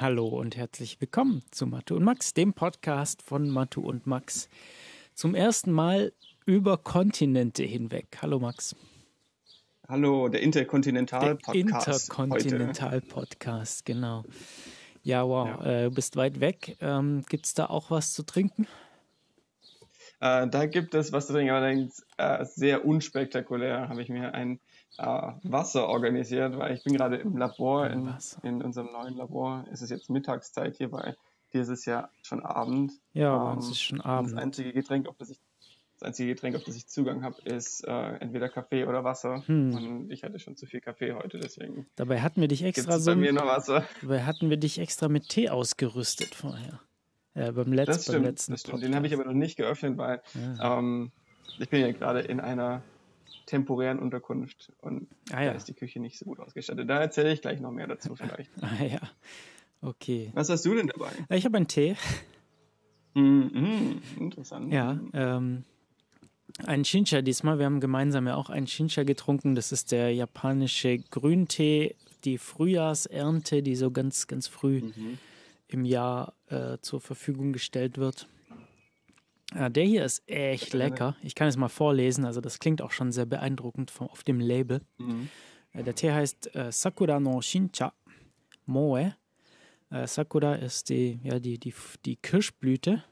Hallo und herzlich willkommen zu Matu und Max, dem Podcast von Matu und Max. Zum ersten Mal über Kontinente hinweg. Hallo Max. Hallo, der Interkontinental-Podcast. Interkontinental-Podcast, genau. Ja, wow, ja. Äh, du bist weit weg. Ähm, gibt es da auch was zu trinken? Äh, da gibt es was zu trinken, allerdings äh, sehr unspektakulär. Habe ich mir ein äh, Wasser organisiert, weil ich bin gerade im Labor, in, in, unserem neuen Labor. Es ist jetzt Mittagszeit hier, weil dieses Jahr schon Abend. Ja, ähm, es ist schon Abend. Das einzige Getränk, auf das ich das einzige Getränk, auf das ich Zugang habe, ist äh, entweder Kaffee oder Wasser. Hm. Und ich hatte schon zu viel Kaffee heute, deswegen. Dabei hatten wir dich extra so. Bei mir noch Wasser. Dabei hatten wir dich extra mit Tee ausgerüstet vorher. Ja, beim, Letz-, das stimmt, beim letzten das stimmt. Den habe ich aber noch nicht geöffnet, weil ja. ähm, ich bin ja gerade in einer temporären Unterkunft und ah, ja. da ist die Küche nicht so gut ausgestattet. Da erzähle ich gleich noch mehr dazu vielleicht. ah ja, okay. Was hast du denn dabei? Ich habe einen Tee. Mm, interessant. Ja, ähm, ein Shincha diesmal. Wir haben gemeinsam ja auch einen Shincha getrunken. Das ist der japanische Grüntee, die Frühjahrsernte, die so ganz, ganz früh mhm. im Jahr äh, zur Verfügung gestellt wird. Ja, der hier ist echt lecker. Ich kann es mal vorlesen, also das klingt auch schon sehr beeindruckend vom, auf dem Label. Mhm. Äh, der Tee heißt äh, Sakura no Shincha Moe. Äh, Sakura ist die, ja, die, die, die Kirschblüte.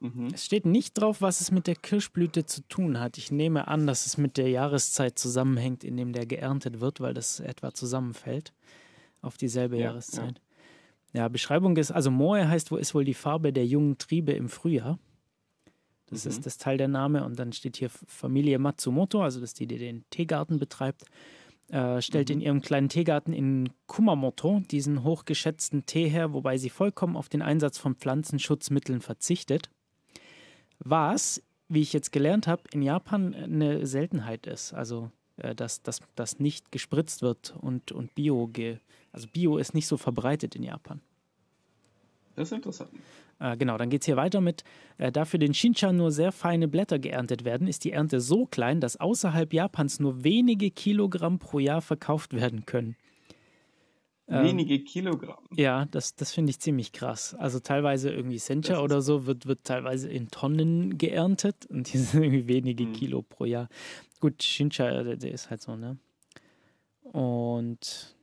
Mhm. Es steht nicht drauf, was es mit der Kirschblüte zu tun hat. Ich nehme an, dass es mit der Jahreszeit zusammenhängt, in dem der geerntet wird, weil das etwa zusammenfällt auf dieselbe ja, Jahreszeit. Ja. ja. Beschreibung ist, also Moe heißt, wo ist wohl die Farbe der jungen Triebe im Frühjahr? Das mhm. ist das Teil der Name. Und dann steht hier Familie Matsumoto, also das ist die, die den Teegarten betreibt, äh, stellt mhm. in ihrem kleinen Teegarten in Kumamoto diesen hochgeschätzten Tee her, wobei sie vollkommen auf den Einsatz von Pflanzenschutzmitteln verzichtet. Was, wie ich jetzt gelernt habe, in Japan eine Seltenheit ist. Also, äh, dass das nicht gespritzt wird und, und Bio, ge, also Bio ist nicht so verbreitet in Japan. Das ist interessant. Äh, genau, dann geht es hier weiter mit, äh, da für den Shincha nur sehr feine Blätter geerntet werden, ist die Ernte so klein, dass außerhalb Japans nur wenige Kilogramm pro Jahr verkauft werden können. Ähm, wenige Kilogramm. Ja, das, das finde ich ziemlich krass. Also teilweise irgendwie Sencha oder so wird, wird teilweise in Tonnen geerntet und hier sind irgendwie wenige mhm. Kilo pro Jahr. Gut, Shincha, äh, der, der ist halt so, ne? Und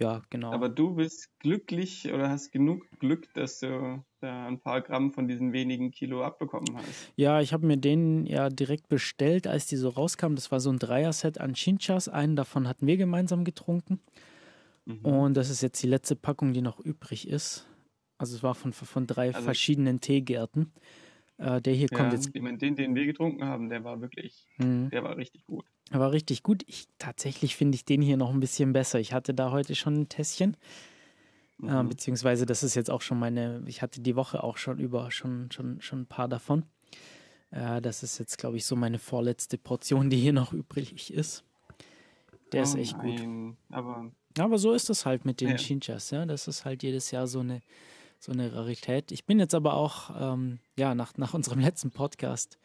ja, genau. Aber du bist glücklich oder hast genug Glück, dass du da ein paar Gramm von diesen wenigen Kilo abbekommen hast. Ja, ich habe mir den ja direkt bestellt, als die so rauskamen. Das war so ein Dreier-Set an Chinchas. Einen davon hatten wir gemeinsam getrunken. Mhm. Und das ist jetzt die letzte Packung, die noch übrig ist. Also es war von, von drei also, verschiedenen Teegärten. Äh, der hier ja, kommt jetzt. Ich meine, den, den wir getrunken haben, der war wirklich, mhm. der war richtig gut. War richtig gut. Ich, tatsächlich finde ich den hier noch ein bisschen besser. Ich hatte da heute schon ein Tässchen. Äh, mhm. Äh, beziehungsweise, das ist jetzt auch schon meine, ich hatte die Woche auch schon über, schon, schon, schon ein paar davon. Äh, das ist jetzt, glaube ich, so meine vorletzte Portion, die hier noch übrig ist. Der oh ist echt nein. gut. Aber, Aber so ist das halt mit den ja. Chinchas, ja. Das ist halt jedes Jahr so eine, so eine Rarität. Ich bin jetzt aber auch, ähm, ja, nach, nach unserem letzten Podcast,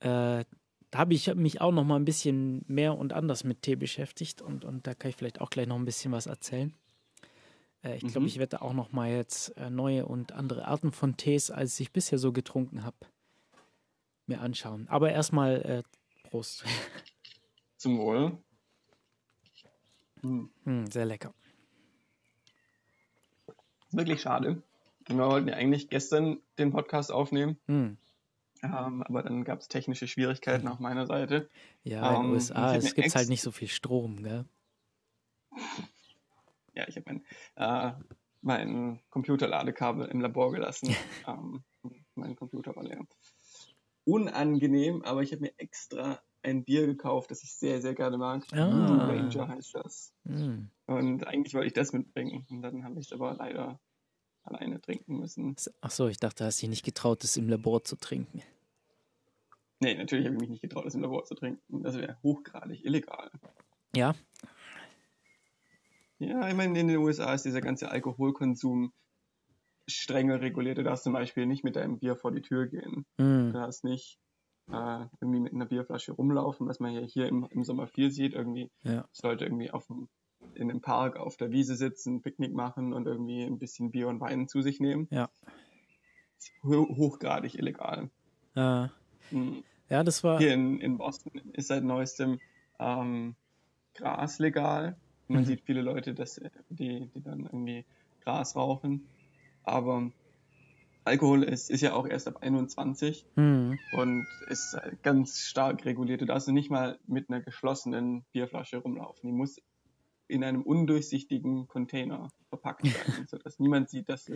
äh, da habe ich mich auch noch mal ein bisschen mehr und anders mit Tee beschäftigt und, und da kann ich vielleicht auch gleich noch ein bisschen was erzählen. Äh, ich glaube, mhm. ich werde auch noch mal jetzt äh, neue und andere Arten von Tees, als ich bisher so getrunken habe, mir anschauen. Aber erstmal äh, Prost. Zum Wohl. Mhm. Mm, sehr lecker. Wirklich schade. Wir wollten ja eigentlich gestern den Podcast aufnehmen. Mhm. Ähm, aber dann gab es technische Schwierigkeiten auf meiner Seite. Ja, in den ähm, USA es gibt halt nicht so viel Strom, gell? Ja, ich habe mein, äh, mein Computerladekabel im Labor gelassen. ähm, mein Computer war leer. Unangenehm, aber ich habe mir extra ein Bier gekauft, das ich sehr, sehr gerne mag. Ah. Ranger heißt das. Mm. Und eigentlich wollte ich das mitbringen. Und dann habe ich es aber leider alleine trinken müssen. Ach so, ich dachte, hast dich nicht getraut, das im Labor zu trinken. Nee, natürlich habe ich mich nicht getraut, das im Labor zu trinken. Das wäre hochgradig illegal. Ja. Ja, ich meine, in den USA ist dieser ganze Alkoholkonsum strenger reguliert. Du darfst zum Beispiel nicht mit deinem Bier vor die Tür gehen. Mm. Du darfst nicht äh, irgendwie mit einer Bierflasche rumlaufen, was man ja hier im, im Sommer viel sieht. Irgendwie ja. sollte irgendwie auf dem in einem Park auf der Wiese sitzen, Picknick machen und irgendwie ein bisschen Bier und Wein zu sich nehmen. Ja. Hochgradig illegal. Ja. Hm. Ja, das war. Hier in, in Boston ist seit neuestem ähm, Gras legal. Man mhm. sieht viele Leute, dass, die, die dann irgendwie Gras rauchen. Aber Alkohol ist, ist ja auch erst ab 21 mhm. und ist ganz stark reguliert. Du darfst nicht mal mit einer geschlossenen Bierflasche rumlaufen. Die muss in einem undurchsichtigen Container verpackt sein, sodass niemand sieht, dass du,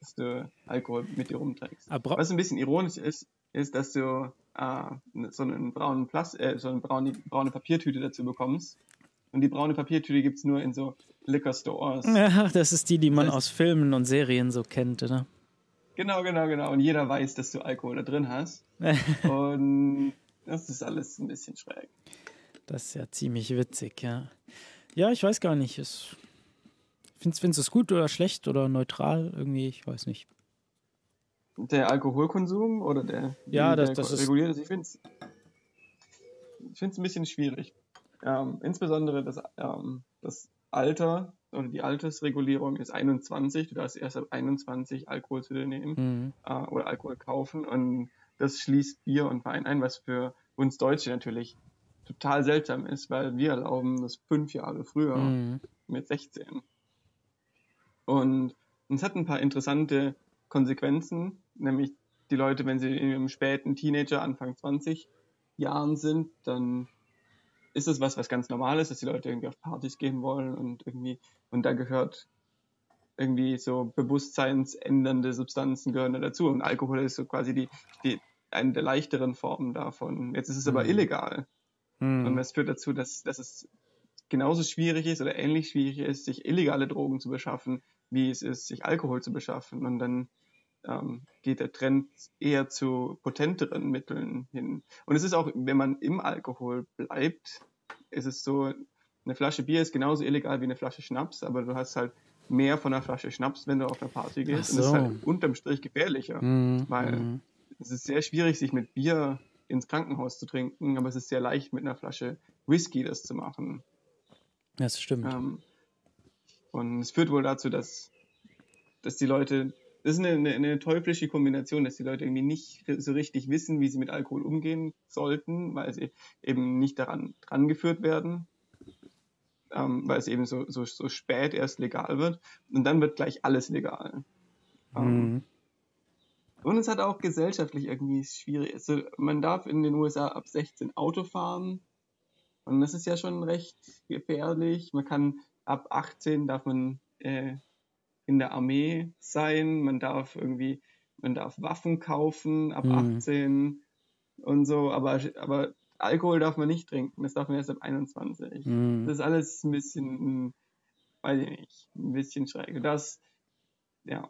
dass du Alkohol mit dir rumträgst. Aber Was ein bisschen ironisch ist, ist, dass du äh, so einen braunen Plast äh, so eine braune, braune Papiertüte dazu bekommst. Und die braune Papiertüte gibt es nur in so Liquor Stores. Ja, das ist die, die man das aus Filmen und Serien so kennt, oder? Genau, genau, genau. Und jeder weiß, dass du Alkohol da drin hast. und das ist alles ein bisschen schräg. Das ist ja ziemlich witzig, ja. Ja, ich weiß gar nicht. Es, findest, findest du es gut oder schlecht oder neutral? Irgendwie, ich weiß nicht. Der Alkoholkonsum oder der, ja, das, der das reguliert ist? Ich finde es ich find's ein bisschen schwierig. Ähm, insbesondere das, ähm, das Alter oder die Altersregulierung ist 21. Du darfst erst ab 21 Alkohol zu dir nehmen mhm. äh, oder Alkohol kaufen. Und das schließt Bier und Wein ein, was für uns Deutsche natürlich total seltsam ist, weil wir erlauben das fünf Jahre früher mhm. mit 16. Und es hat ein paar interessante Konsequenzen, nämlich die Leute, wenn sie im späten Teenager, Anfang 20 Jahren sind, dann ist es was, was ganz normal ist, dass die Leute irgendwie auf Partys gehen wollen und irgendwie, und da gehört irgendwie so bewusstseinsändernde Substanzen gehören da dazu. Und Alkohol ist so quasi die, die eine der leichteren Formen davon. Jetzt ist es aber mhm. illegal. Mhm. Und das führt dazu, dass, dass es genauso schwierig ist oder ähnlich schwierig ist, sich illegale Drogen zu beschaffen, wie es ist, sich Alkohol zu beschaffen. Und dann ähm, geht der Trend eher zu potenteren Mitteln hin. Und es ist auch, wenn man im Alkohol bleibt, ist es so, eine Flasche Bier ist genauso illegal wie eine Flasche Schnaps, aber du hast halt mehr von einer Flasche Schnaps, wenn du auf eine Party gehst. So. Und das ist halt unterm Strich gefährlicher, mm, weil mm. es ist sehr schwierig, sich mit Bier ins Krankenhaus zu trinken, aber es ist sehr leicht, mit einer Flasche Whisky das zu machen. Das stimmt. Ähm, und es führt wohl dazu, dass, dass die Leute das ist eine, eine, eine, teuflische Kombination, dass die Leute irgendwie nicht so richtig wissen, wie sie mit Alkohol umgehen sollten, weil sie eben nicht daran dran geführt werden, ähm, weil es eben so, so, so spät erst legal wird. Und dann wird gleich alles legal. Ähm, mhm. und es hat auch gesellschaftlich irgendwie schwierig. Also man darf in den USA ab 16 Auto fahren. Und das ist ja schon recht gefährlich. Man kann ab 18 darf man äh, in der Armee sein, man darf irgendwie, man darf Waffen kaufen ab mhm. 18 und so, aber, aber Alkohol darf man nicht trinken, das darf man erst ab 21. Mhm. Das ist alles ein bisschen, weiß ich nicht, ein bisschen schräg. Das, ja,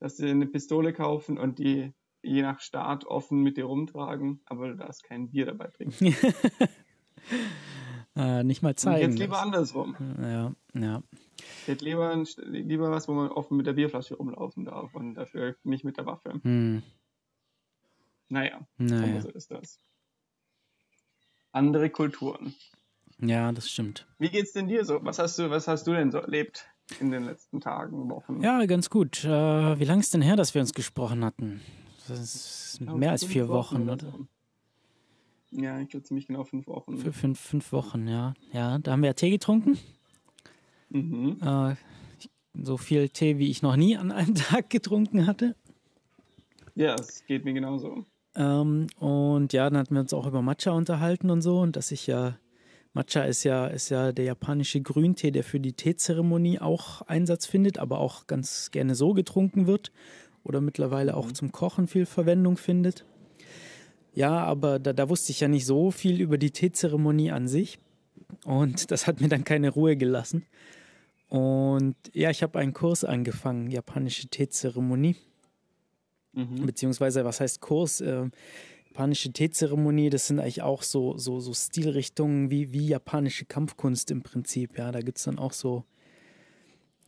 dass sie eine Pistole kaufen und die je nach Staat offen mit dir rumtragen, aber du darfst kein Bier dabei trinken. äh, nicht mal zeigen. Jetzt lieber andersrum. Ja, ja. Hätte lieber, lieber was, wo man offen mit der Bierflasche rumlaufen darf und dafür nicht mit der Waffe. Hm. Naja, naja. so ist das. Andere Kulturen. Ja, das stimmt. Wie geht's denn dir so? Was hast du, was hast du denn so erlebt in den letzten Tagen, Wochen? Ja, ganz gut. Äh, wie lange ist denn her, dass wir uns gesprochen hatten? Das ist ja, mehr als vier Wochen, Wochen oder? Ja, ich glaube ziemlich genau fünf Wochen. Für fünf, fünf Wochen, ja. Ja, da haben wir ja Tee getrunken. Mhm. Äh, so viel Tee, wie ich noch nie an einem Tag getrunken hatte. Ja, es geht mir genauso. Ähm, und ja, dann hatten wir uns auch über Matcha unterhalten und so und dass ich ja Matcha ist ja, ist ja der japanische Grüntee, der für die Teezeremonie auch Einsatz findet, aber auch ganz gerne so getrunken wird oder mittlerweile auch mhm. zum Kochen viel Verwendung findet. Ja, aber da, da wusste ich ja nicht so viel über die Teezeremonie an sich und das hat mir dann keine Ruhe gelassen. Und ja, ich habe einen Kurs angefangen, japanische Teezeremonie. Mhm. Beziehungsweise, was heißt Kurs? Äh, japanische Teezeremonie, das sind eigentlich auch so, so, so Stilrichtungen wie, wie japanische Kampfkunst im Prinzip. Ja, da gibt es dann auch so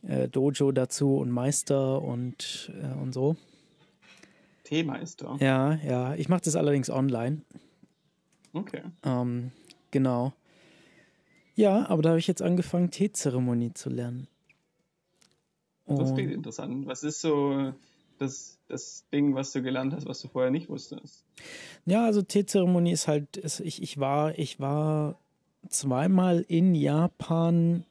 äh, Dojo dazu und Meister und, äh, und so. Teemeister? Ja, ja. Ich mache das allerdings online. Okay. Ähm, genau. Ja, aber da habe ich jetzt angefangen, Teezeremonie zu lernen. Das klingt interessant. Was ist so das, das Ding, was du gelernt hast, was du vorher nicht wusstest? Ja, also Teezeremonie ist halt, ist, ich, ich, war, ich war zweimal in Japan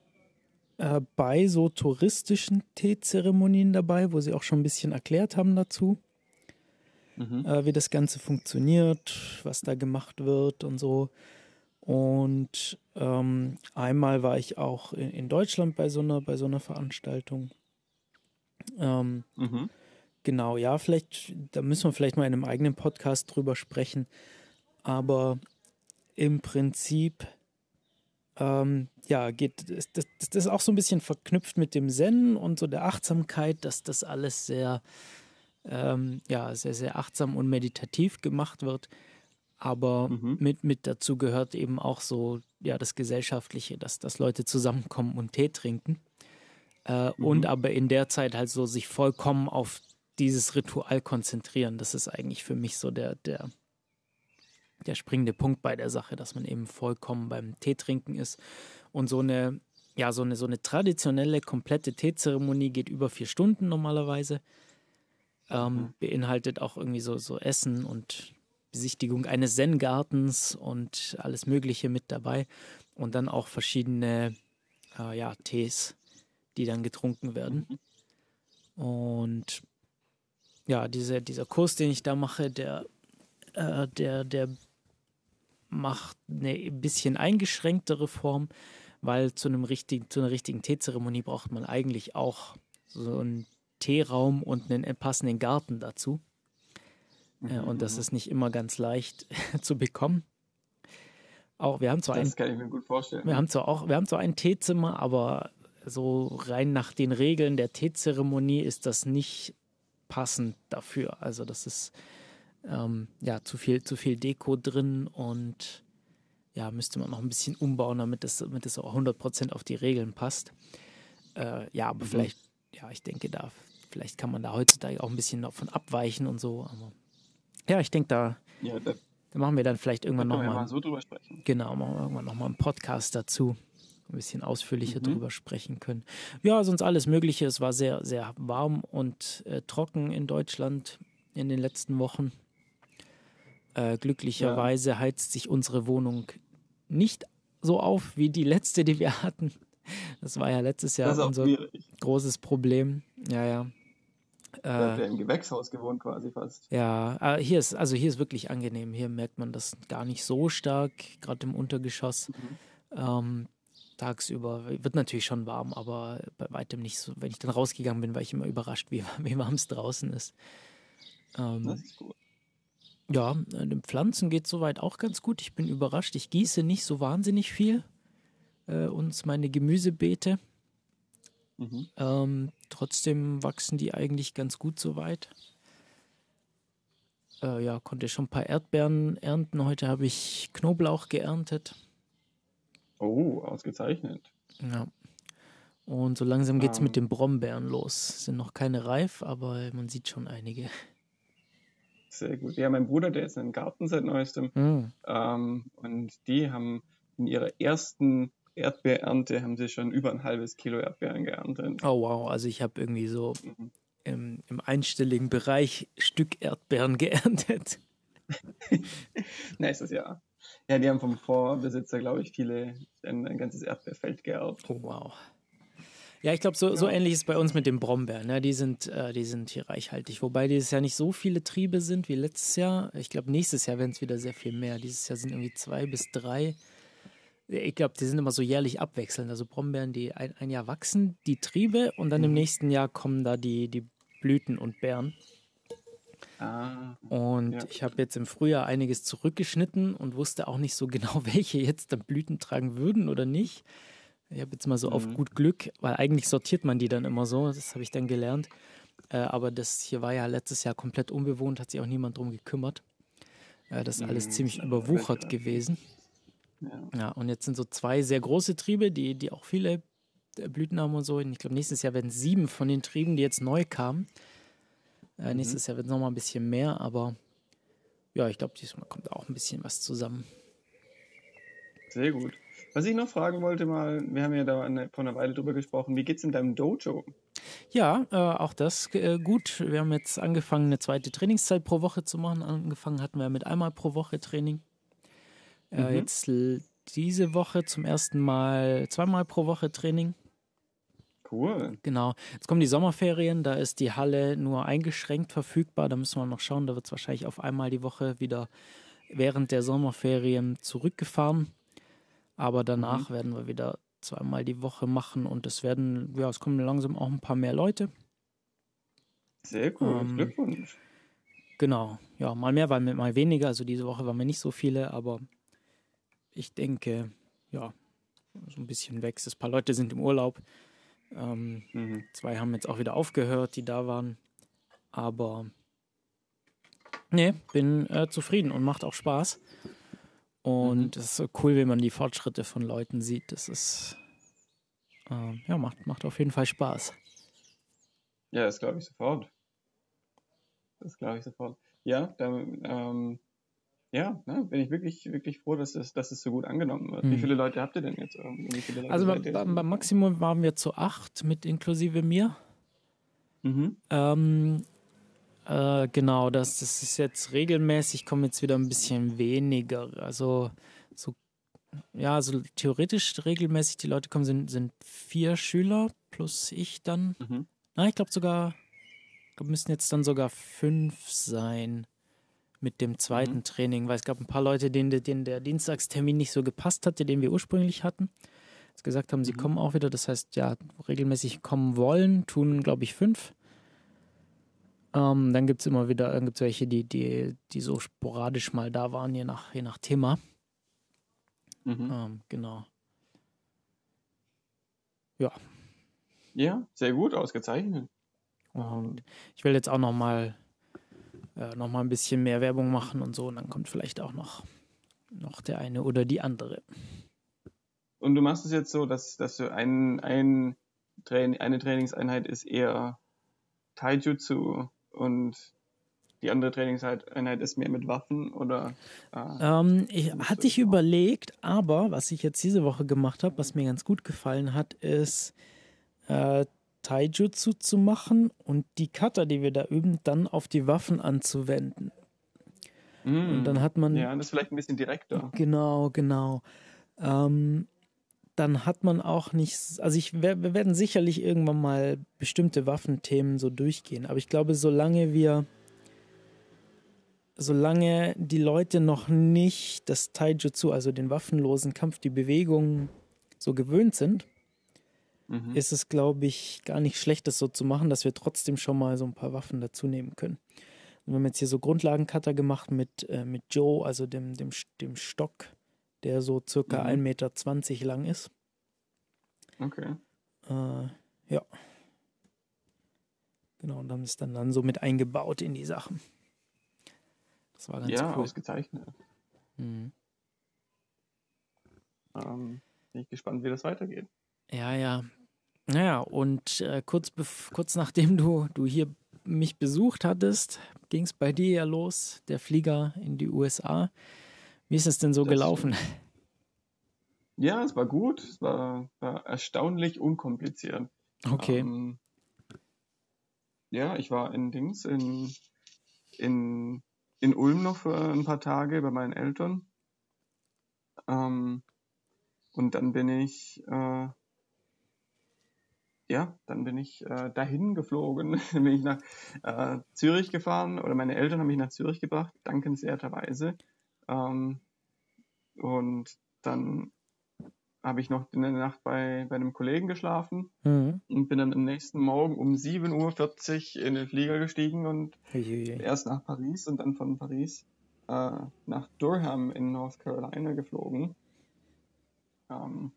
äh, bei so touristischen Teezeremonien dabei, wo sie auch schon ein bisschen erklärt haben dazu, mhm. äh, wie das Ganze funktioniert, was da gemacht wird und so. Und ähm, einmal war ich auch in, in, Deutschland bei so einer, bei so einer Veranstaltung. Ähm, mhm. Genau, ja, vielleicht, da müssen wir vielleicht mal in einem eigenen Podcast drüber sprechen. Aber im Prinzip, ähm, ja, geht das, das, das ist auch so ein bisschen verknüpft mit dem Zen und so der Achtsamkeit, dass das alles sehr, ähm, ja, sehr, sehr achtsam und meditativ gemacht wird. Aber mhm. mit, mit dazu gehört eben auch so, ja, das Gesellschaftliche, dass, dass Leute zusammenkommen und Tee trinken. Äh, mhm. Und aber in der Zeit halt so sich vollkommen auf dieses Ritual konzentrieren. Das ist eigentlich für mich so der, der, der springende Punkt bei der Sache, dass man eben vollkommen beim Tee trinken ist. Und so eine, ja, so eine, so eine traditionelle, komplette Teezeremonie geht über vier Stunden normalerweise. Ähm, mhm. Beinhaltet auch irgendwie so, so Essen und Besichtigung eines Zen-Gartens und alles Mögliche mit dabei. Und dann auch verschiedene äh, ja, Tees, die dann getrunken werden. Mhm. Und ja, diese, dieser Kurs, den ich da mache, der, äh, der, der macht eine ein bisschen eingeschränktere Form, weil zu einem richtigen, zu einer richtigen Teezeremonie braucht man eigentlich auch so einen Teeraum und einen passenden Garten dazu. Mhm. Und das ist nicht immer ganz leicht zu bekommen. Auch wir haben zwar das ein, kann ich mir gut vorstellen. Wir haben zwar auch, wir haben zwar ein Teezimmer, aber so rein nach den Regeln der Teezeremonie ist das nicht passend dafür. Also das ist ähm, ja zu viel, zu viel Deko drin und ja, müsste man noch ein bisschen umbauen, damit es, damit auch 100% auf die Regeln passt. Äh, ja, aber mhm. vielleicht, ja, ich denke, da, vielleicht kann man da heutzutage auch ein bisschen davon abweichen und so. Aber ja, ich denke, da, ja, da, da, machen wir dann vielleicht irgendwann nochmal. mal so drüber sprechen. Genau, machen wir irgendwann nochmal einen Podcast dazu ein bisschen ausführlicher mhm. drüber sprechen können. Ja, sonst alles Mögliche. Es war sehr, sehr warm und äh, trocken in Deutschland in den letzten Wochen. Äh, glücklicherweise ja. heizt sich unsere Wohnung nicht so auf wie die letzte, die wir hatten. Das war ja letztes Jahr unser schwierig. großes Problem. Ja, ja. Äh, er im Gewächshaus gewohnt quasi fast. Ja, äh, hier ist, also hier ist wirklich angenehm. Hier merkt man das gar nicht so stark, gerade im Untergeschoss. Mhm. Ähm, tagsüber. Wird natürlich schon warm, aber bei weitem nicht so. Wenn ich dann rausgegangen bin, war ich immer überrascht, wie, wie warm es draußen ist. Ähm, das ist gut. Ja, den Pflanzen geht soweit auch ganz gut. Ich bin überrascht. Ich gieße nicht so wahnsinnig viel. Äh, uns meine Gemüsebeete. Mhm. Ähm, trotzdem wachsen die eigentlich ganz gut soweit. Äh, ja, konnte schon ein paar Erdbeeren ernten. Heute habe ich Knoblauch geerntet. Oh, ausgezeichnet. Ja. Und so langsam geht es um, mit ähm. den Brombeeren los. Sind noch keine reif, aber man sieht schon einige. Sehr gut. Ja, mein Bruder, der ist im Garten seit neuestem. Mhm. Ähm, und die haben in ihrer ersten Erdbeerernte haben sie schon über ein halbes Kilo Erdbeeren geerntet. Oh wow, also ich habe irgendwie so mhm. im, im einstelligen Bereich Stück Erdbeeren geerntet. Nächstes Jahr. Ja, die haben vom Vorbesitzer, glaube ich, viele, ein, ein ganzes Erdbeerfeld geerbt. Oh, wow. Ja, ich glaube, so, so ähnlich ist es bei uns mit den Brombeeren. Ne? Die, sind, äh, die sind hier reichhaltig. Wobei dieses Jahr nicht so viele Triebe sind wie letztes Jahr. Ich glaube, nächstes Jahr werden es wieder sehr viel mehr. Dieses Jahr sind irgendwie zwei bis drei. Ich glaube, die sind immer so jährlich abwechselnd. Also Brombeeren, die ein, ein Jahr wachsen, die Triebe, und dann mhm. im nächsten Jahr kommen da die, die Blüten und Beeren. Ah, und ja. ich habe jetzt im Frühjahr einiges zurückgeschnitten und wusste auch nicht so genau, welche jetzt dann Blüten tragen würden oder nicht. Ich habe jetzt mal so mhm. auf gut Glück, weil eigentlich sortiert man die dann immer so, das habe ich dann gelernt. Äh, aber das hier war ja letztes Jahr komplett unbewohnt, hat sich auch niemand drum gekümmert. Äh, das ist alles mhm, ziemlich überwuchert gewesen. Ja. ja, und jetzt sind so zwei sehr große Triebe, die, die auch viele äh, Blüten haben und so. Und ich glaube, nächstes Jahr werden sieben von den Trieben, die jetzt neu kamen, äh, mhm. Nächstes Jahr wird es nochmal ein bisschen mehr, aber ja, ich glaube, diesmal kommt auch ein bisschen was zusammen. Sehr gut. Was ich noch fragen wollte mal, wir haben ja da eine, vor einer Weile drüber gesprochen, wie geht's in deinem Dojo? Ja, äh, auch das äh, gut. Wir haben jetzt angefangen, eine zweite Trainingszeit pro Woche zu machen. Angefangen hatten wir mit einmal pro Woche Training. Äh, mhm. Jetzt diese Woche zum ersten Mal zweimal pro Woche Training. Cool. Genau. Jetzt kommen die Sommerferien, da ist die Halle nur eingeschränkt verfügbar. Da müssen wir noch schauen. Da wird es wahrscheinlich auf einmal die Woche wieder während der Sommerferien zurückgefahren. Aber danach mhm. werden wir wieder zweimal die Woche machen und es werden, ja, es kommen langsam auch ein paar mehr Leute. Sehr cool, ähm, Glückwunsch. Genau, ja, mal mehr, mal weniger. Also diese Woche waren wir nicht so viele, aber ich denke, ja, so ein bisschen wächst es. Ein paar Leute sind im Urlaub. Ähm, mhm. Zwei haben jetzt auch wieder aufgehört, die da waren. Aber nee, bin äh, zufrieden und macht auch Spaß. Und es mhm. ist so cool, wenn man die Fortschritte von Leuten sieht. Das ist, äh, ja, macht, macht auf jeden Fall Spaß. Ja, das glaube ich sofort. Das glaube ich sofort. Ja, da, ähm, ja, ne, bin ich wirklich, wirklich froh, dass es, dass es so gut angenommen wird. Hm. Wie viele Leute habt ihr denn jetzt? also beim, beim Maximum waren wir zu acht mit inklusive mir. Mhm. Ähm, äh, genau, das, das ist jetzt regelmäßig, kommen jetzt wieder ein bisschen weniger. Also so, ja, also theoretisch regelmäßig die Leute kommen, sind, sind vier Schüler plus ich dann. Mhm. Na, ich glaube sogar, glaub, müssten jetzt dann sogar fünf sein mit dem zweiten mhm. Training, weil es gab ein paar Leute, denen, denen der Dienstagstermin nicht so gepasst hatte, den wir ursprünglich hatten. Jetzt gesagt haben, sie mhm. kommen auch wieder. Das heißt, ja, regelmäßig kommen wollen, tun, glaube ich, fünf. Ähm, dann gibt es immer wieder gibt's welche, die, die, die so sporadisch mal da waren, je nach, je nach Thema. Mhm. Ähm, genau. Ja. Ja, sehr gut, ausgezeichnet. Und ich will jetzt auch noch mal, äh, noch mal ein bisschen mehr Werbung machen und so. Und dann kommt vielleicht auch noch, noch der eine oder die andere. Und du machst es jetzt so, dass, dass du ein, ein Train eine Trainingseinheit ist eher Taijutsu und die andere Trainingseinheit ist mehr mit Waffen oder? Äh, ähm, ich, hatte ich überlegt, aber was ich jetzt diese Woche gemacht habe, was mir ganz gut gefallen hat, ist äh, Taijutsu zu machen und die Kata, die wir da üben, dann auf die Waffen anzuwenden. Mm, und dann hat man. Ja, das ist vielleicht ein bisschen direkter. Genau, genau. Ähm, dann hat man auch nicht, also ich, wir werden sicherlich irgendwann mal bestimmte Waffenthemen so durchgehen, aber ich glaube, solange wir, solange die Leute noch nicht das Taijutsu, also den waffenlosen Kampf, die Bewegung so gewöhnt sind, mhm. ist es, glaube ich, gar nicht schlecht, das so zu machen, dass wir trotzdem schon mal so ein paar Waffen dazu nehmen können. Und wir haben jetzt hier so Grundlagencutter gemacht mit, äh, mit Joe, also dem, dem, dem Stock der so circa mhm. 1,20 Meter lang ist. Okay. Äh, ja. Genau, und haben es dann, dann so mit eingebaut in die Sachen. Das war ganz ja, cool. ausgezeichnet. Mhm. Ähm, bin ich gespannt, wie das weitergeht. Ja, ja. Naja, und äh, kurz, kurz nachdem du, du hier mich besucht hattest, ging es bei dir ja los, der Flieger in die USA. Wie ist es denn so das gelaufen? Ja, es war gut. Es war, war erstaunlich unkompliziert. Okay. Ähm, ja, ich war in Dings, in, in, in Ulm noch für ein paar Tage bei meinen Eltern. Ähm, und dann bin ich, äh, ja, dann bin ich äh, dahin geflogen. dann bin ich nach äh, Zürich gefahren oder meine Eltern haben mich nach Zürich gebracht, dankenswerterweise. Ähm, und dann habe ich noch eine Nacht bei, bei einem Kollegen geschlafen mhm. und bin dann am nächsten Morgen um 7.40 Uhr in den Flieger gestiegen und Uiuiui. erst nach Paris und dann von Paris äh, nach Durham in North Carolina geflogen. Ähm,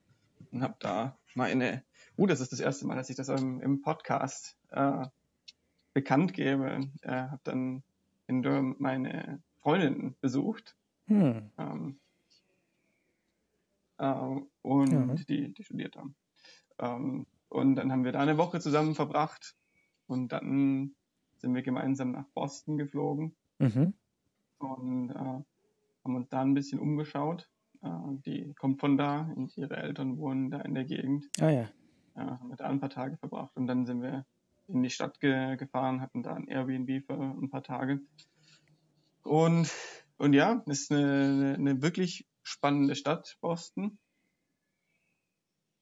und habe da meine, uh, das ist das erste Mal, dass ich das im, im Podcast äh, bekannt gebe. Äh, habe dann in Durham meine Freundin besucht. Mhm. Ähm, äh, und ja. die, die studiert haben. Ähm, und dann haben wir da eine Woche zusammen verbracht und dann sind wir gemeinsam nach Boston geflogen mhm. und äh, haben uns da ein bisschen umgeschaut. Äh, die kommt von da und ihre Eltern wohnen da in der Gegend. Ah ja. Ja, haben wir da ein paar Tage verbracht und dann sind wir in die Stadt ge gefahren, hatten da ein Airbnb für ein paar Tage. Und, und ja, ist eine, eine wirklich spannende Stadt, Boston.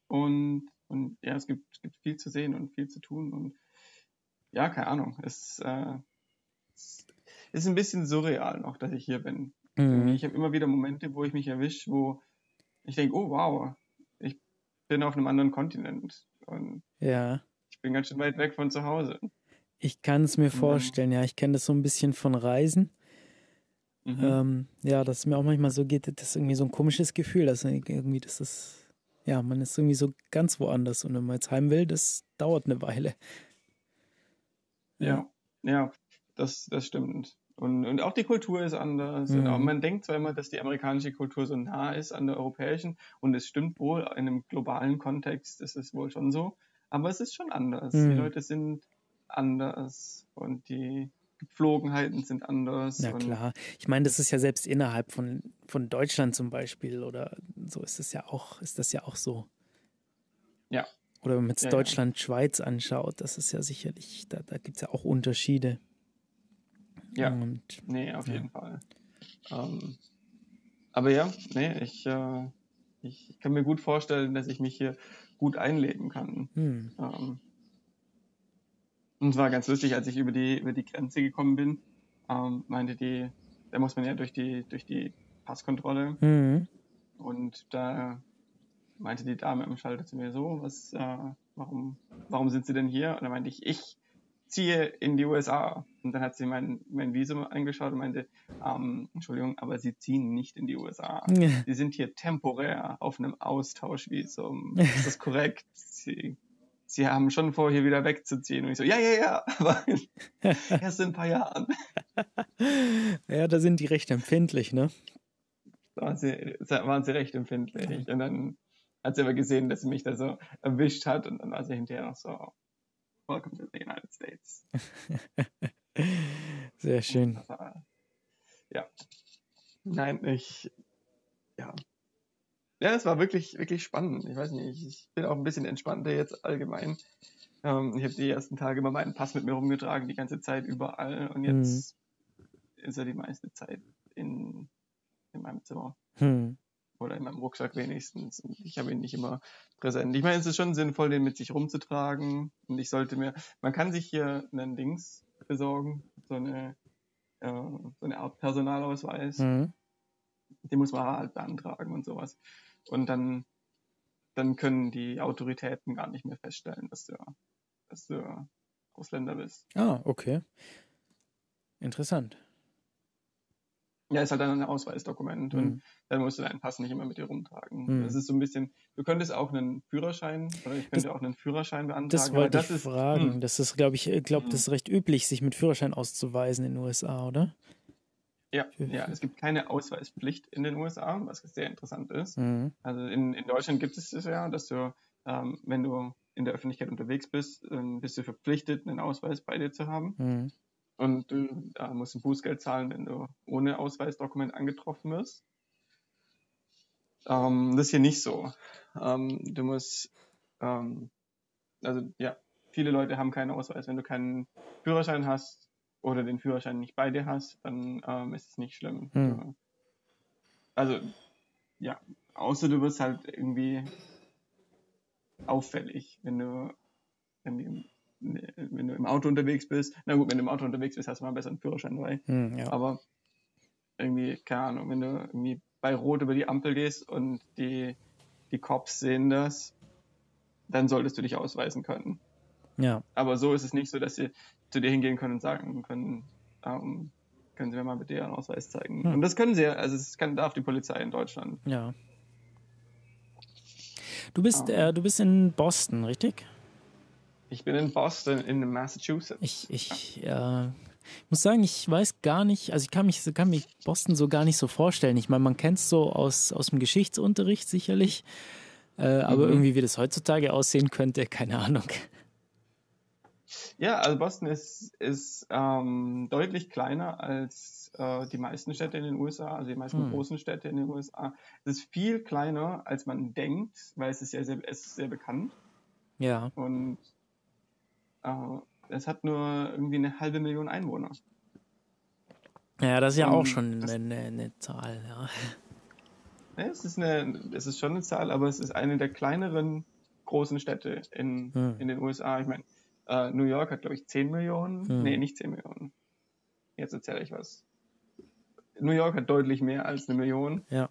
Und, und ja, es gibt, es gibt viel zu sehen und viel zu tun. Und ja, keine Ahnung. Es, äh, es ist ein bisschen surreal noch, dass ich hier bin. Mhm. Ich habe immer wieder Momente, wo ich mich erwische, wo ich denke, oh wow, ich bin auf einem anderen Kontinent. Und Ja. ich bin ganz schön weit weg von zu Hause. Ich kann es mir vorstellen, ja. Ich kenne das so ein bisschen von Reisen. Mhm. Ähm, ja, dass es mir auch manchmal so geht, das ist irgendwie so ein komisches Gefühl, dass irgendwie das ist, ja, man ist irgendwie so ganz woanders und wenn man jetzt heim will, das dauert eine Weile. Ja, ja, das, das stimmt. Und, und auch die Kultur ist anders. Mhm. Auch, man denkt zwar immer, dass die amerikanische Kultur so nah ist an der europäischen und es stimmt wohl, in einem globalen Kontext ist es wohl schon so, aber es ist schon anders. Mhm. Die Leute sind anders und die Gepflogenheiten sind anders. Ja, klar. Ich meine, das ist ja selbst innerhalb von, von Deutschland zum Beispiel oder so ist es ja auch, ist das ja auch so. Ja. Oder wenn man jetzt Ja, ja. Deutschland, Schweiz anschaut, das ist ja sicherlich, da, da gibt es ja auch Unterschiede. Ja, Und nee, auf Ja. jeden Fall. Ähm, aber ja, nee, ich, äh, ich kann mir gut vorstellen, dass ich mich hier gut einleben kann. hm, Ähm, und es war ganz lustig, als ich über die, über die Grenze gekommen bin, ähm, meinte die, da muss man ja durch die, durch die Passkontrolle hm, und da meinte die Dame am Schalter zu mir so, was, äh, warum, warum sind Sie denn hier? Und dann meinte ich, ich ziehe in die USA. Und dann hat sie mein, mein Visum angeschaut und meinte, ähm, Entschuldigung, aber Sie ziehen nicht in die USA. Sie sind hier temporär auf einem Austauschvisum. Ist das korrekt? Sie, Sie haben schon vor, hier wieder wegzuziehen. Und ich so, ja, ja, ja, aber erst in ein paar Jahren. ja, da sind die recht empfindlich, ne? Da waren sie, da waren sie recht empfindlich. Und dann hat sie aber gesehen, dass sie mich da so erwischt hat und dann war sie hinterher noch so, Welcome to the United States. Sehr schön. Ja. Nein, ich, ja. Ja, es war wirklich, wirklich spannend. Ich weiß nicht, ich bin auch ein bisschen entspannter jetzt allgemein. Ähm, ich habe die ersten Tage immer meinen Pass mit mir rumgetragen, die ganze Zeit überall. Und jetzt ist er die meiste Zeit in, in meinem Zimmer. Hm. Oder in meinem Rucksack wenigstens. Und ich habe ihn nicht immer präsent. Ich meine, es ist schon sinnvoll, den mit sich rumzutragen. Und ich sollte mir, man kann sich hier einen Dings besorgen, so eine, äh, so eine Art Personalausweis. Hm. Den muss man halt beantragen und sowas. Und dann, dann können die Autoritäten gar nicht mehr feststellen, dass du, dass du Ausländer bist. Ah, okay. Interessant. Ja, ist halt dann ein Ausweisdokument und Hm. dann musst du deinen Pass nicht immer mit dir rumtragen. Hm. Das ist so ein bisschen, du könntest auch einen Führerschein, oder ich könnte auch einen Führerschein beantragen. Das wollte das ich ist, fragen. hm, Das ist, glaube ich, ich glaube, Hm. das ist recht üblich, sich mit Führerschein auszuweisen in den USA, oder? ja, ja, es gibt keine Ausweispflicht in den USA, was sehr interessant ist. Mhm. Also in, in Deutschland gibt es das ja, dass du, ähm, wenn du in der Öffentlichkeit unterwegs bist, bist du verpflichtet, einen Ausweis bei dir zu haben. Mhm. Und du äh, musst ein Bußgeld zahlen, wenn du ohne Ausweisdokument angetroffen wirst. Ähm, das ist hier nicht so. Ähm, du musst, ähm, also ja, viele Leute haben keinen Ausweis. Wenn du keinen Führerschein hast oder den Führerschein nicht bei dir hast, dann ähm, ist es nicht schlimm. Hm. Also ja, außer du wirst halt irgendwie auffällig, wenn du, wenn du, wenn du im Auto unterwegs bist. Na gut, wenn du im Auto unterwegs bist, hast du mal besser einen Führerschein dabei. Hm, ja. Aber irgendwie, keine Ahnung, wenn du irgendwie bei Rot über die Ampel gehst und die, die Cops sehen das, dann solltest du dich ausweisen können. ja. Aber so ist es nicht so, dass sie zu dir hingehen können und sagen können, ähm, können Sie mir mal bitte Ihren Ausweis zeigen. Hm. Und das können sie ja, also das kann, darf die Polizei in Deutschland. Ja. Du bist, Ah. äh, du bist in Boston, richtig? Ich bin in Boston, in Massachusetts. Ich, ich äh, muss sagen, ich weiß gar nicht, also ich kann mich, kann mich Boston so gar nicht so vorstellen. Ich meine, man kennt es so aus, aus dem Geschichtsunterricht sicherlich, äh, aber Mhm. irgendwie wie das heutzutage aussehen könnte, keine Ahnung. Ja, also Boston ist, ist ähm, deutlich kleiner als äh, die meisten Städte in den USA, also die meisten hm. großen Städte in den USA. Es ist viel kleiner, als man denkt, weil es ist ja sehr, es ist sehr bekannt. Ja. Und es hat nur irgendwie eine halbe Million Einwohner. Ja, das ist ja Und auch schon eine, eine, Zahl, ja. es, ist eine, es ist schon eine Zahl, aber es ist eine der kleineren großen Städte in, hm. in den USA. Ich meine, äh, New York hat, glaube ich, 10 Millionen. Hm. Nee, nicht 10 Millionen. Jetzt erzähle ich was. New York hat deutlich mehr als eine Million. Ja.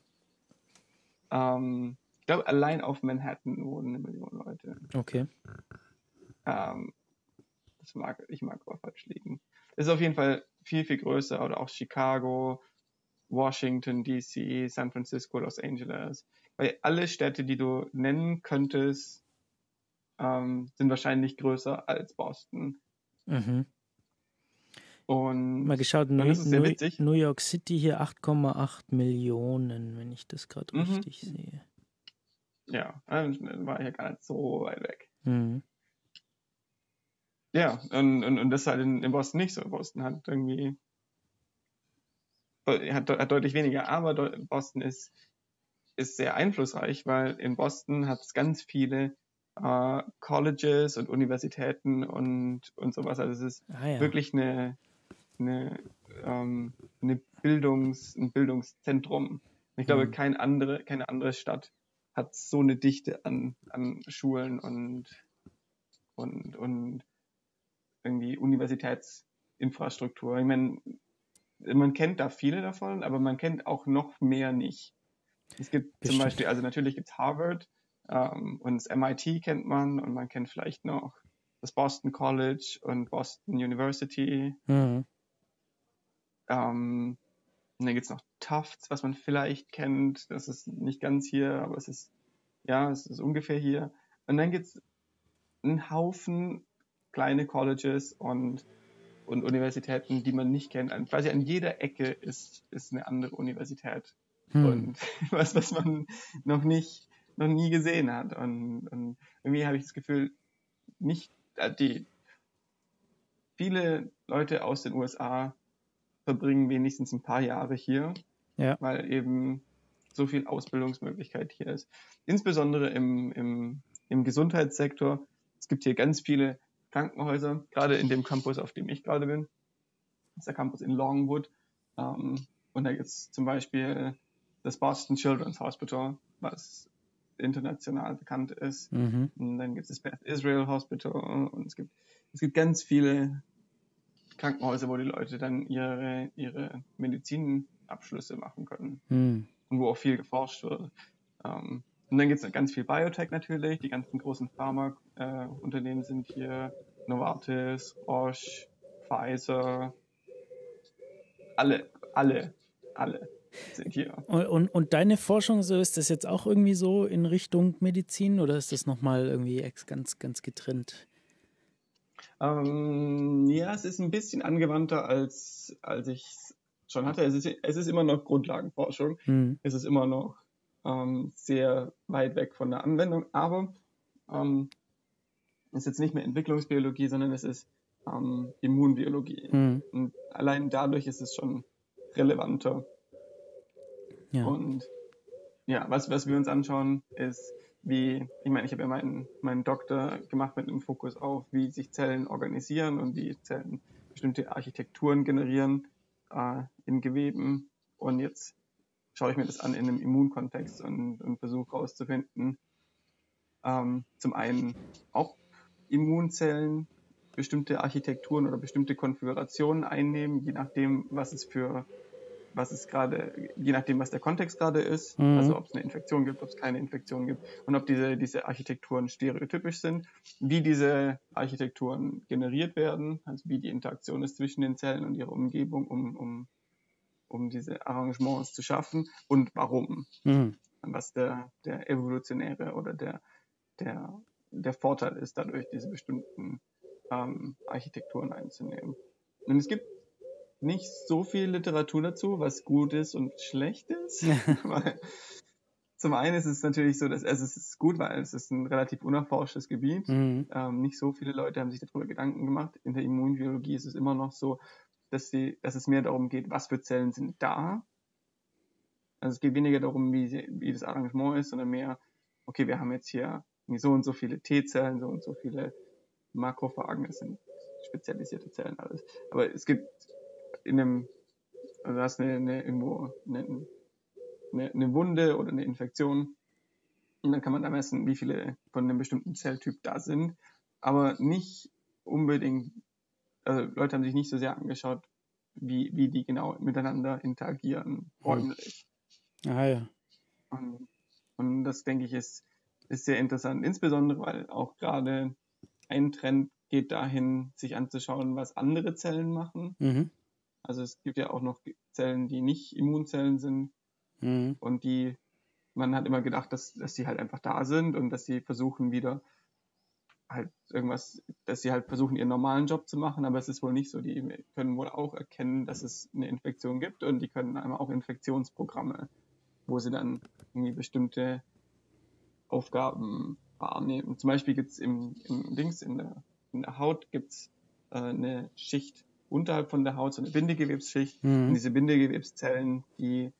Ähm, ich glaube, allein auf Manhattan wohnen eine Million Leute. Okay. Ähm, das mag, ich mag aber falsch liegen. Es ist auf jeden Fall viel, viel größer. Oder auch Chicago, Washington, DC, San Francisco, Los Angeles. Weil alle Städte, die du nennen könntest, ähm, sind wahrscheinlich größer als Boston. Mhm. Und mal geschaut, New, New, New, York City hier 8,8 Millionen, wenn ich das gerade mhm. richtig sehe. Ja, war hier gar nicht so weit weg. Mhm. Ja, und, und, und das ist halt in, in Boston nicht so. Boston hat irgendwie hat, hat deutlich weniger, aber Boston ist, ist sehr einflussreich, weil in Boston hat es ganz viele äh, Colleges und Universitäten und, und sowas. Also es ist ah, ja. wirklich eine, eine, ähm, eine Bildungs, ein Bildungszentrum. Ich glaube, mhm. kein andere, keine andere Stadt hat so eine Dichte an, an Schulen und, und, und irgendwie Universitätsinfrastruktur. Ich meine, man kennt da viele davon, aber man kennt auch noch mehr nicht. Es gibt Bestimmt. zum Beispiel, also natürlich gibt es Harvard ähm, und das MIT kennt man und man kennt vielleicht noch das Boston College und Boston University. Mhm. Ähm, und dann gibt es noch Tufts, was man vielleicht kennt. Das ist nicht ganz hier, aber es ist, ja, es ist ungefähr hier. Und dann gibt es einen Haufen kleine Colleges und, und Universitäten, die man nicht kennt. Quasi an jeder Ecke ist, ist eine andere Universität. Hm. Und was, was man noch nicht, noch nie gesehen hat. Und, und irgendwie habe ich das Gefühl, nicht, äh, die, viele Leute aus den USA verbringen wenigstens ein paar Jahre hier, ja. weil eben so viel Ausbildungsmöglichkeit hier ist. Insbesondere im, im, im Gesundheitssektor. Es gibt hier ganz viele Krankenhäuser, gerade in dem Campus, auf dem ich gerade bin. Das ist der Campus in Longwood. Ähm, und da gibt es zum Beispiel das Boston Children's Hospital, was international bekannt ist. Mhm. Und dann gibt es das Beth Israel Hospital und es gibt, es gibt ganz viele Krankenhäuser, wo die Leute dann ihre, ihre Medizinabschlüsse machen können. Mhm. Und wo auch viel geforscht wird. Ähm, und dann gibt es ganz viel Biotech natürlich. Die ganzen großen Pharmaunternehmen äh, sind hier. Novartis, Roche, Pfizer. Alle, alle, alle sind hier. Und, und, und, deine Forschung, so ist das jetzt auch irgendwie so in Richtung Medizin oder ist das nochmal irgendwie ganz, ganz getrennt? Ähm, ja, es ist ein bisschen angewandter, als, als ich schon hatte. Es ist, es ist immer noch Grundlagenforschung. Hm. Es ist immer noch ähm, sehr weit weg von der Anwendung, aber ähm, ist jetzt nicht mehr Entwicklungsbiologie, sondern es ist ähm, Immunbiologie. Mhm. Und allein dadurch ist es schon relevanter. Ja. Und ja, was, was wir uns anschauen, ist, wie, ich meine, ich habe ja meinen, meinen Doktor gemacht mit einem Fokus auf, wie sich Zellen organisieren und wie Zellen bestimmte Architekturen generieren äh, in Geweben. Und jetzt schaue ich mir das an in einem Immunkontext und, und versuche herauszufinden, ähm, zum einen, ob Immunzellen bestimmte Architekturen oder bestimmte Konfigurationen einnehmen, je nachdem, was es für, was es gerade, je nachdem, was der Kontext gerade ist, mhm. also ob es eine Infektion gibt, ob es keine Infektion gibt und ob diese, diese Architekturen stereotypisch sind, wie diese Architekturen generiert werden, also wie die Interaktion ist zwischen den Zellen und ihrer Umgebung, um, um um diese Arrangements zu schaffen und warum. Mhm. Was der, der evolutionäre oder der, der, der Vorteil ist, dadurch diese bestimmten ähm, Architekturen einzunehmen. Und es gibt nicht so viel Literatur dazu, was gut ist und schlecht ist, weil zum einen ist es natürlich so, dass also es ist gut, weil es ist ein relativ unerforschtes Gebiet. Mhm. Ähm, nicht so viele Leute haben sich darüber Gedanken gemacht. In der Immunbiologie ist es immer noch so, dass, sie, dass es mehr darum geht, was für Zellen sind da. Also es geht weniger darum, wie, wie das Arrangement ist, sondern mehr, okay, wir haben jetzt hier so und so viele T-Zellen, so und so viele Makrophagen, das sind spezialisierte Zellen alles. Aber es gibt in einem, also du hast eine, eine irgendwo eine, eine, eine Wunde oder eine Infektion und dann kann man da messen, wie viele von einem bestimmten Zelltyp da sind, aber nicht unbedingt, also Leute haben sich nicht so sehr angeschaut, wie, wie die genau miteinander interagieren, räumlich. Ah ja. Und, und das denke ich ist, ist sehr interessant, insbesondere weil auch gerade ein Trend geht dahin, sich anzuschauen, was andere Zellen machen. Mhm. Also es gibt ja auch noch Zellen, die nicht Immunzellen sind mhm. und die, man hat immer gedacht, dass, dass die halt einfach da sind und dass sie versuchen wieder halt irgendwas, dass sie halt versuchen, ihren normalen Job zu machen, aber es ist wohl nicht so. Die können wohl auch erkennen, dass es eine Infektion gibt und die können einmal auch Infektionsprogramme, wo sie dann irgendwie bestimmte Aufgaben wahrnehmen. Zum Beispiel gibt es im, im Dings, in der, in der Haut gibt es äh, eine Schicht unterhalb von der Haut, so eine Bindegewebsschicht. Mhm. Und diese Bindegewebszellen, die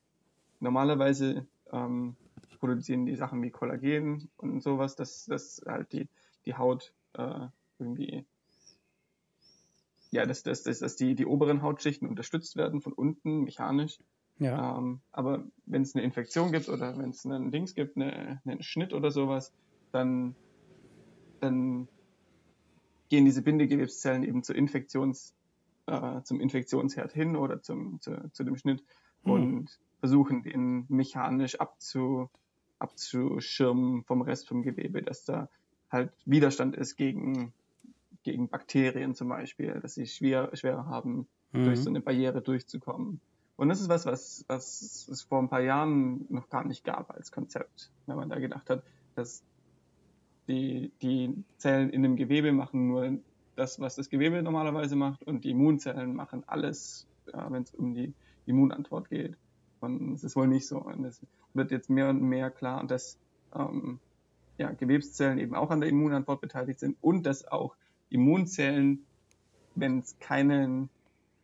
normalerweise ähm, produzieren die Sachen wie Kollagen und sowas, dass, dass halt die, die Haut äh, irgendwie ja, dass, dass, dass, dass die, die oberen Hautschichten unterstützt werden von unten mechanisch. Ja. Ähm, aber wenn es eine Infektion gibt oder wenn es einen Dings gibt, eine, einen Schnitt oder sowas, dann, dann gehen diese Bindegewebszellen eben zur Infektions, äh, zum Infektionsherd hin oder zum, zu, zu dem Schnitt mhm. und versuchen den mechanisch abzu, abzuschirmen vom Rest vom Gewebe, dass da halt Widerstand ist gegen, gegen Bakterien zum Beispiel, dass sie schwer, schwerer haben, mhm. durch so eine Barriere durchzukommen. Und das ist was, was, was es vor ein paar Jahren noch gar nicht gab als Konzept, wenn man da gedacht hat, dass die, die Zellen in dem Gewebe machen nur das, was das Gewebe normalerweise macht und die Immunzellen machen alles, ja, wenn es um die Immunantwort geht. Und es ist wohl nicht so. Und es wird jetzt mehr und mehr klar, dass ähm, ja, Gewebszellen eben auch an der Immunantwort beteiligt sind und dass auch Immunzellen, wenn es keinen,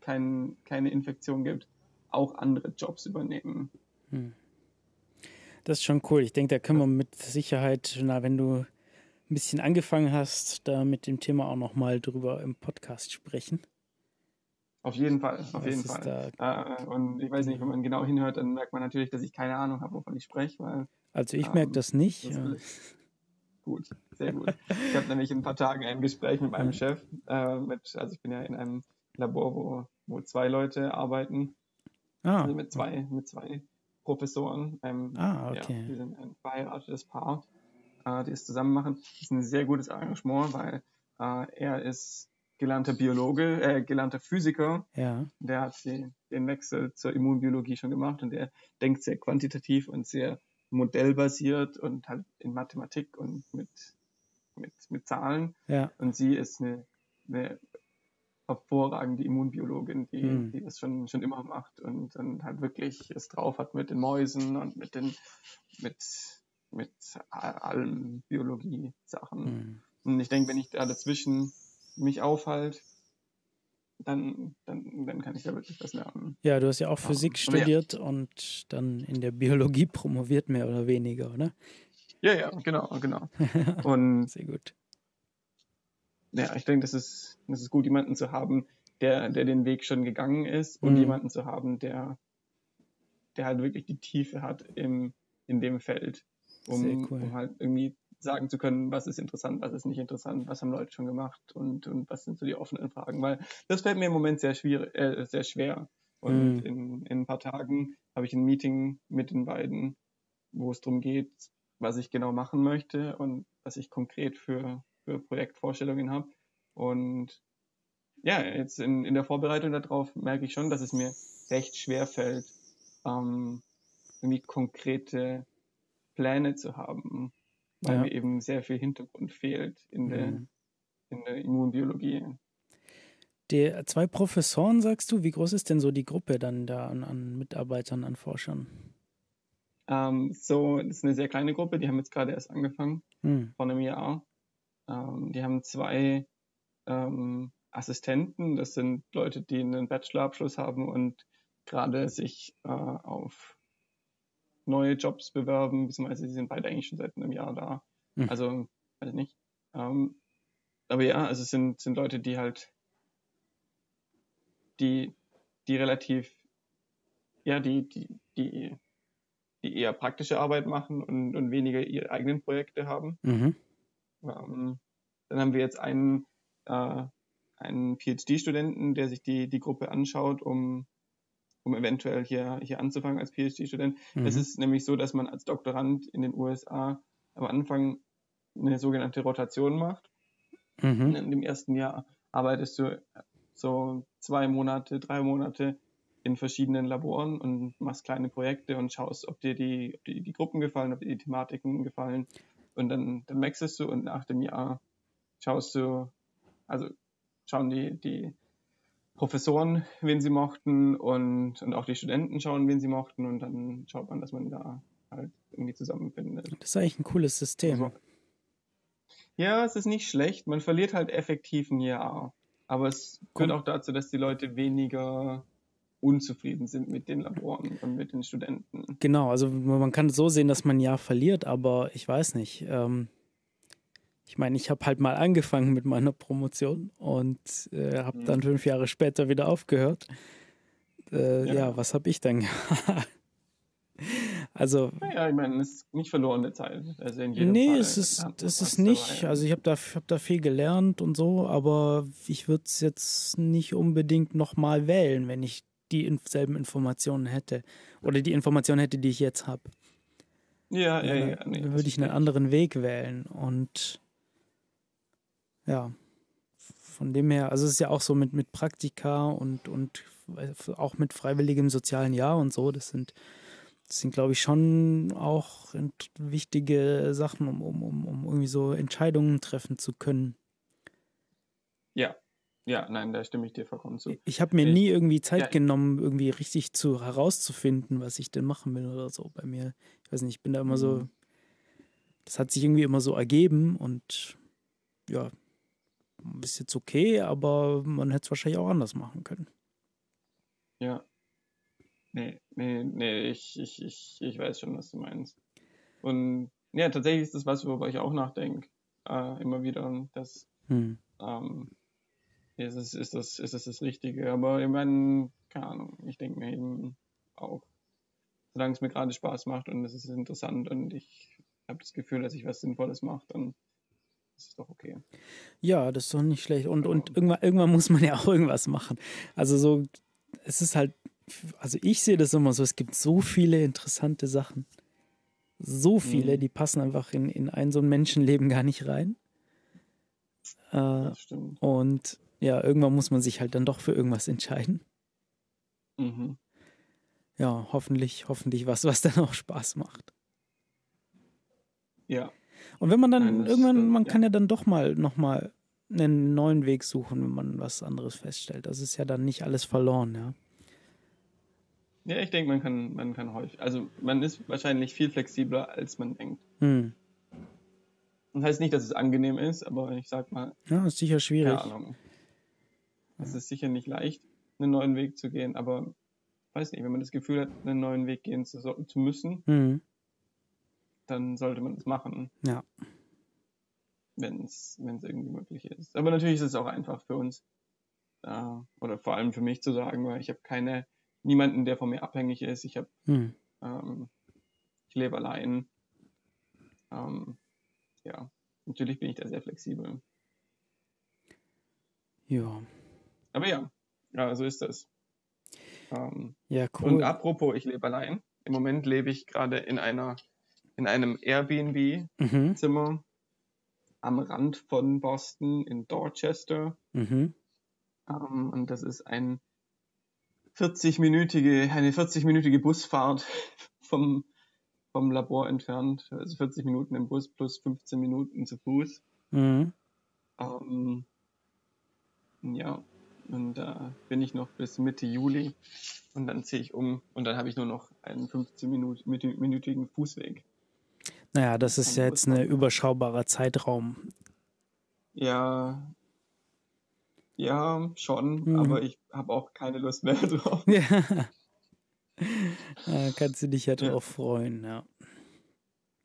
kein, keine Infektion gibt, auch andere Jobs übernehmen. Hm. Das ist schon cool. Ich denke, da können wir mit Sicherheit, na, wenn du ein bisschen angefangen hast, da mit dem Thema auch nochmal drüber im Podcast sprechen. Auf jeden Fall, auf Was jeden Fall. Äh, und ich weiß nicht, wenn man genau hinhört, dann merkt man natürlich, dass ich keine Ahnung habe, wovon ich spreche. Weil, also ich ähm, merke das nicht. Das ja. Gut, sehr gut. ich habe nämlich in ein paar Tagen ein Gespräch mit meinem Chef. Äh, mit, also ich bin ja in einem Labor, wo, wo zwei Leute arbeiten. Ah. Also mit zwei, mit zwei Professoren. Ähm, ah, okay. Ja, wir sind ein verheiratetes Paar äh, die es zusammen machen. Das ist ein sehr gutes Arrangement, weil äh, er ist gelernter Biologe, äh, gelernter Physiker. Ja. Der hat die, den Wechsel zur Immunbiologie schon gemacht und der denkt sehr quantitativ und sehr modellbasiert und halt in Mathematik und mit, mit, mit Zahlen. Ja. Und sie ist eine, eine hervorragende Immunbiologin, die, mhm. die das schon, schon immer macht und, und halt wirklich es drauf hat mit den Mäusen und mit den, mit mit allen Biologie-Sachen. Mhm. Und ich denke, wenn ich da dazwischen mich aufhalte, dann, dann, dann kann ich da wirklich was lernen. Ja, du hast ja auch Physik ja. studiert und dann in der Biologie promoviert, mehr oder weniger, oder? Ja, ja, genau, genau. Und Sehr gut. Ja, ich denke, das ist, das ist gut, jemanden zu haben, der, der den Weg schon gegangen ist und mhm. jemanden zu haben, der, der halt wirklich die Tiefe hat im, in dem Feld um, cool. um halt irgendwie sagen zu können, was ist interessant, was ist nicht interessant, was haben Leute schon gemacht und, und was sind so die offenen Fragen, weil das fällt mir im Moment sehr, schwierig, äh, sehr schwer. Und mhm. in, in ein paar Tagen habe ich ein Meeting mit den beiden, wo es darum geht, was ich genau machen möchte und was ich konkret für, für Projektvorstellungen habe. Und ja, jetzt in, in der Vorbereitung darauf merke ich schon, dass es mir recht schwer fällt, ähm, irgendwie konkrete Pläne zu haben, weil ja. mir eben sehr viel Hintergrund fehlt in der, mhm. in der Immunbiologie. Die zwei Professoren, sagst du, wie groß ist denn so die Gruppe dann da an, an Mitarbeitern, an Forschern? Ähm, so, das ist eine sehr kleine Gruppe, die haben jetzt gerade erst angefangen, Hm. vor einem Jahr. Ähm, die haben zwei ähm, Assistenten, das sind Leute, die einen Bachelorabschluss haben und gerade sich äh, auf neue Jobs bewerben, beziehungsweise sie sind beide eigentlich schon seit einem Jahr da. Hm. Also, weiß nicht. Ähm, aber ja, also es sind, sind Leute, die halt, die, die relativ, ja, die, die, die, die eher praktische Arbeit machen und, und weniger ihre eigenen Projekte haben. Mhm. Ähm, dann haben wir jetzt einen, äh, einen PhD-Studenten, der sich die, die Gruppe anschaut, um, um eventuell hier, hier anzufangen als PhD-Student. Mhm. Es ist nämlich so, dass man als Doktorand in den USA am Anfang eine sogenannte Rotation macht. Mhm. In dem ersten Jahr arbeitest du so zwei Monate, drei Monate in verschiedenen Laboren und machst kleine Projekte und schaust, ob dir die, ob dir die Gruppen gefallen, ob dir die Thematiken gefallen. Und dann, dann wechselst du und nach dem Jahr schaust du, also schauen die, die Professoren, wen sie mochten und, und auch die Studenten schauen, wen sie mochten und dann schaut man, dass man da halt irgendwie zusammenfindet. Das ist eigentlich ein cooles System. Also, ja, es ist nicht schlecht. Man verliert halt effektiv ein Jahr. Aber es führt auch dazu, dass die Leute weniger unzufrieden sind mit den Laboren und mit den Studenten. Genau, also man kann so sehen, dass man ein Jahr verliert, aber ich weiß nicht. Ähm, ich meine, ich habe halt mal angefangen mit meiner Promotion und äh, habe Mhm. dann fünf Jahre später wieder aufgehört. Äh, ja. Ja. was habe ich dann gemacht? also, Naja, ich meine, es ist nicht verlorene Zeit. Also in jedem nee, Fall es ist, es ist nicht. dabei. Also ich habe da, hab da viel gelernt und so, aber ich würde es jetzt nicht unbedingt nochmal wählen, wenn ich die selben Informationen hätte. Oder die Informationen hätte, die ich jetzt habe. Ja, ja, dann ja. nee, das würde ich einen anderen Weg wählen. Und ja, von dem her, also es ist ja auch so mit, mit Praktika und, und auch mit freiwilligem sozialen Jahr und so, das sind, das sind glaube ich, schon auch wichtige Sachen, um, um, um, um irgendwie so Entscheidungen treffen zu können. Ja, ja, nein, da stimme ich dir vollkommen zu. Ich habe mir Ich- nie irgendwie Zeit ja. genommen, irgendwie richtig zu herauszufinden, was ich denn machen will oder so bei mir. Ich weiß nicht, ich bin da immer so, Mhm. das hat sich irgendwie immer so ergeben und ja, ist jetzt okay, aber man hätte es wahrscheinlich auch anders machen können. Ja. Nee, nee, nee, ich, ich, ich, ich weiß schon, was du meinst. Und ja, tatsächlich ist das was, worüber ich auch nachdenke. Äh, immer wieder, dass Hm. ähm, ist, es, ist, das, ist das das Richtige. Aber ich meine, keine Ahnung, ich denke mir eben auch, solange es mir gerade Spaß macht und es ist interessant und ich habe das Gefühl, dass ich was Sinnvolles mache, dann ist es doch okay. Ja, das ist doch nicht schlecht. Und, und Ja. irgendwann, irgendwann muss man ja auch irgendwas machen. Also so, es ist halt, also ich sehe das immer so, es gibt so viele interessante Sachen. So viele, Mhm. die passen einfach in, in ein so ein Menschenleben gar nicht rein. Äh, Das stimmt. und ja, irgendwann muss man sich halt dann doch für irgendwas entscheiden. Mhm. Ja, hoffentlich, hoffentlich was, was dann auch Spaß macht. Ja, Und wenn man dann Nein, irgendwann, stimmt, man ja. kann ja dann doch mal nochmal einen neuen Weg suchen, wenn man was anderes feststellt. Das ist ja dann nicht alles verloren, ja. ja ich denke, man kann, man kann häufig, also man ist wahrscheinlich viel flexibler, als man denkt. Hm. Das heißt nicht, dass es angenehm ist, aber ich sag mal, Ja, ist sicher schwierig. keine Ahnung. Es ist sicher nicht leicht, einen neuen Weg zu gehen, aber weiß nicht, wenn man das Gefühl hat, einen neuen Weg gehen zu, zu müssen, Hm. Dann sollte man das machen, Ja. wenn es irgendwie möglich ist. Aber natürlich ist es auch einfach für uns, äh, oder vor allem für mich zu sagen, weil ich habe keine, niemanden, der von mir abhängig ist. Ich habe, Hm. ähm, ich lebe allein. Ähm, ja, natürlich bin ich da sehr flexibel. Ja. Aber ja, ja, so ist das. Ähm, Ja, Und cool. apropos, ich lebe allein. Im Moment lebe ich gerade in einer, in einem Airbnb-Zimmer Mhm. am Rand von Boston in Dorchester. Mhm. Ähm, und das ist ein 40-minütige, eine 40-minütige Busfahrt vom, vom Labor entfernt. Also 40 Minuten im Bus plus 15 Minuten zu Fuß. Mhm. Ähm, ja, Und da bin ich noch bis Mitte Juli und dann ziehe ich um und dann habe ich nur noch einen 15-minütigen Fußweg. Naja, das ist ja jetzt ein überschaubarer Zeitraum. Ja, ja, schon, mhm. aber ich habe auch keine Lust mehr drauf. Ja. da kannst du dich ja drauf ja. freuen, ja.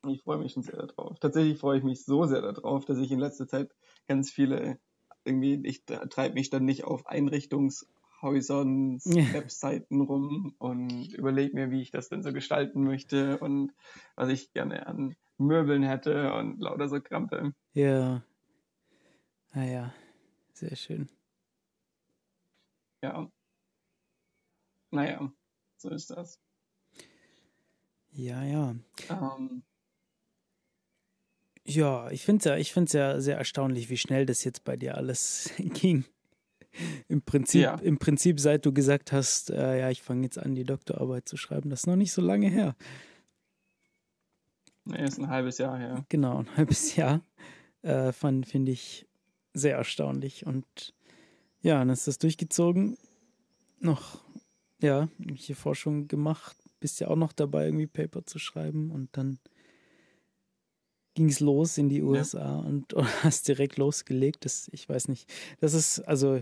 Ich freue mich schon sehr darauf. Tatsächlich freue ich mich so sehr darauf, dass ich in letzter Zeit ganz viele, irgendwie, ich treibe mich dann nicht auf Einrichtungshäusern, ja. Webseiten rum und überlege mir, wie ich das denn so gestalten möchte und was ich gerne an Möbeln hätte und lauter so Krampe. Ja. Naja, sehr schön. Ja. Naja, so ist das. Ja, ja. Ähm, ja, ich finde es ja, ich find's ja sehr erstaunlich, wie schnell das jetzt bei dir alles ging. Im Prinzip, ja. im Prinzip, seit du gesagt hast, äh, ja, ich fange jetzt an, die Doktorarbeit zu schreiben, das ist noch nicht so lange her. Nee, ist ein halbes Jahr her. Genau, ein halbes Jahr. Äh, finde ich sehr erstaunlich. Und ja, dann ist das durchgezogen. Noch, ja, hier Forschung gemacht. Bist ja auch noch dabei, irgendwie Paper zu schreiben. Und dann ging es los in die USA ja. und, und hast direkt losgelegt. Das, ich weiß nicht. Das ist, also,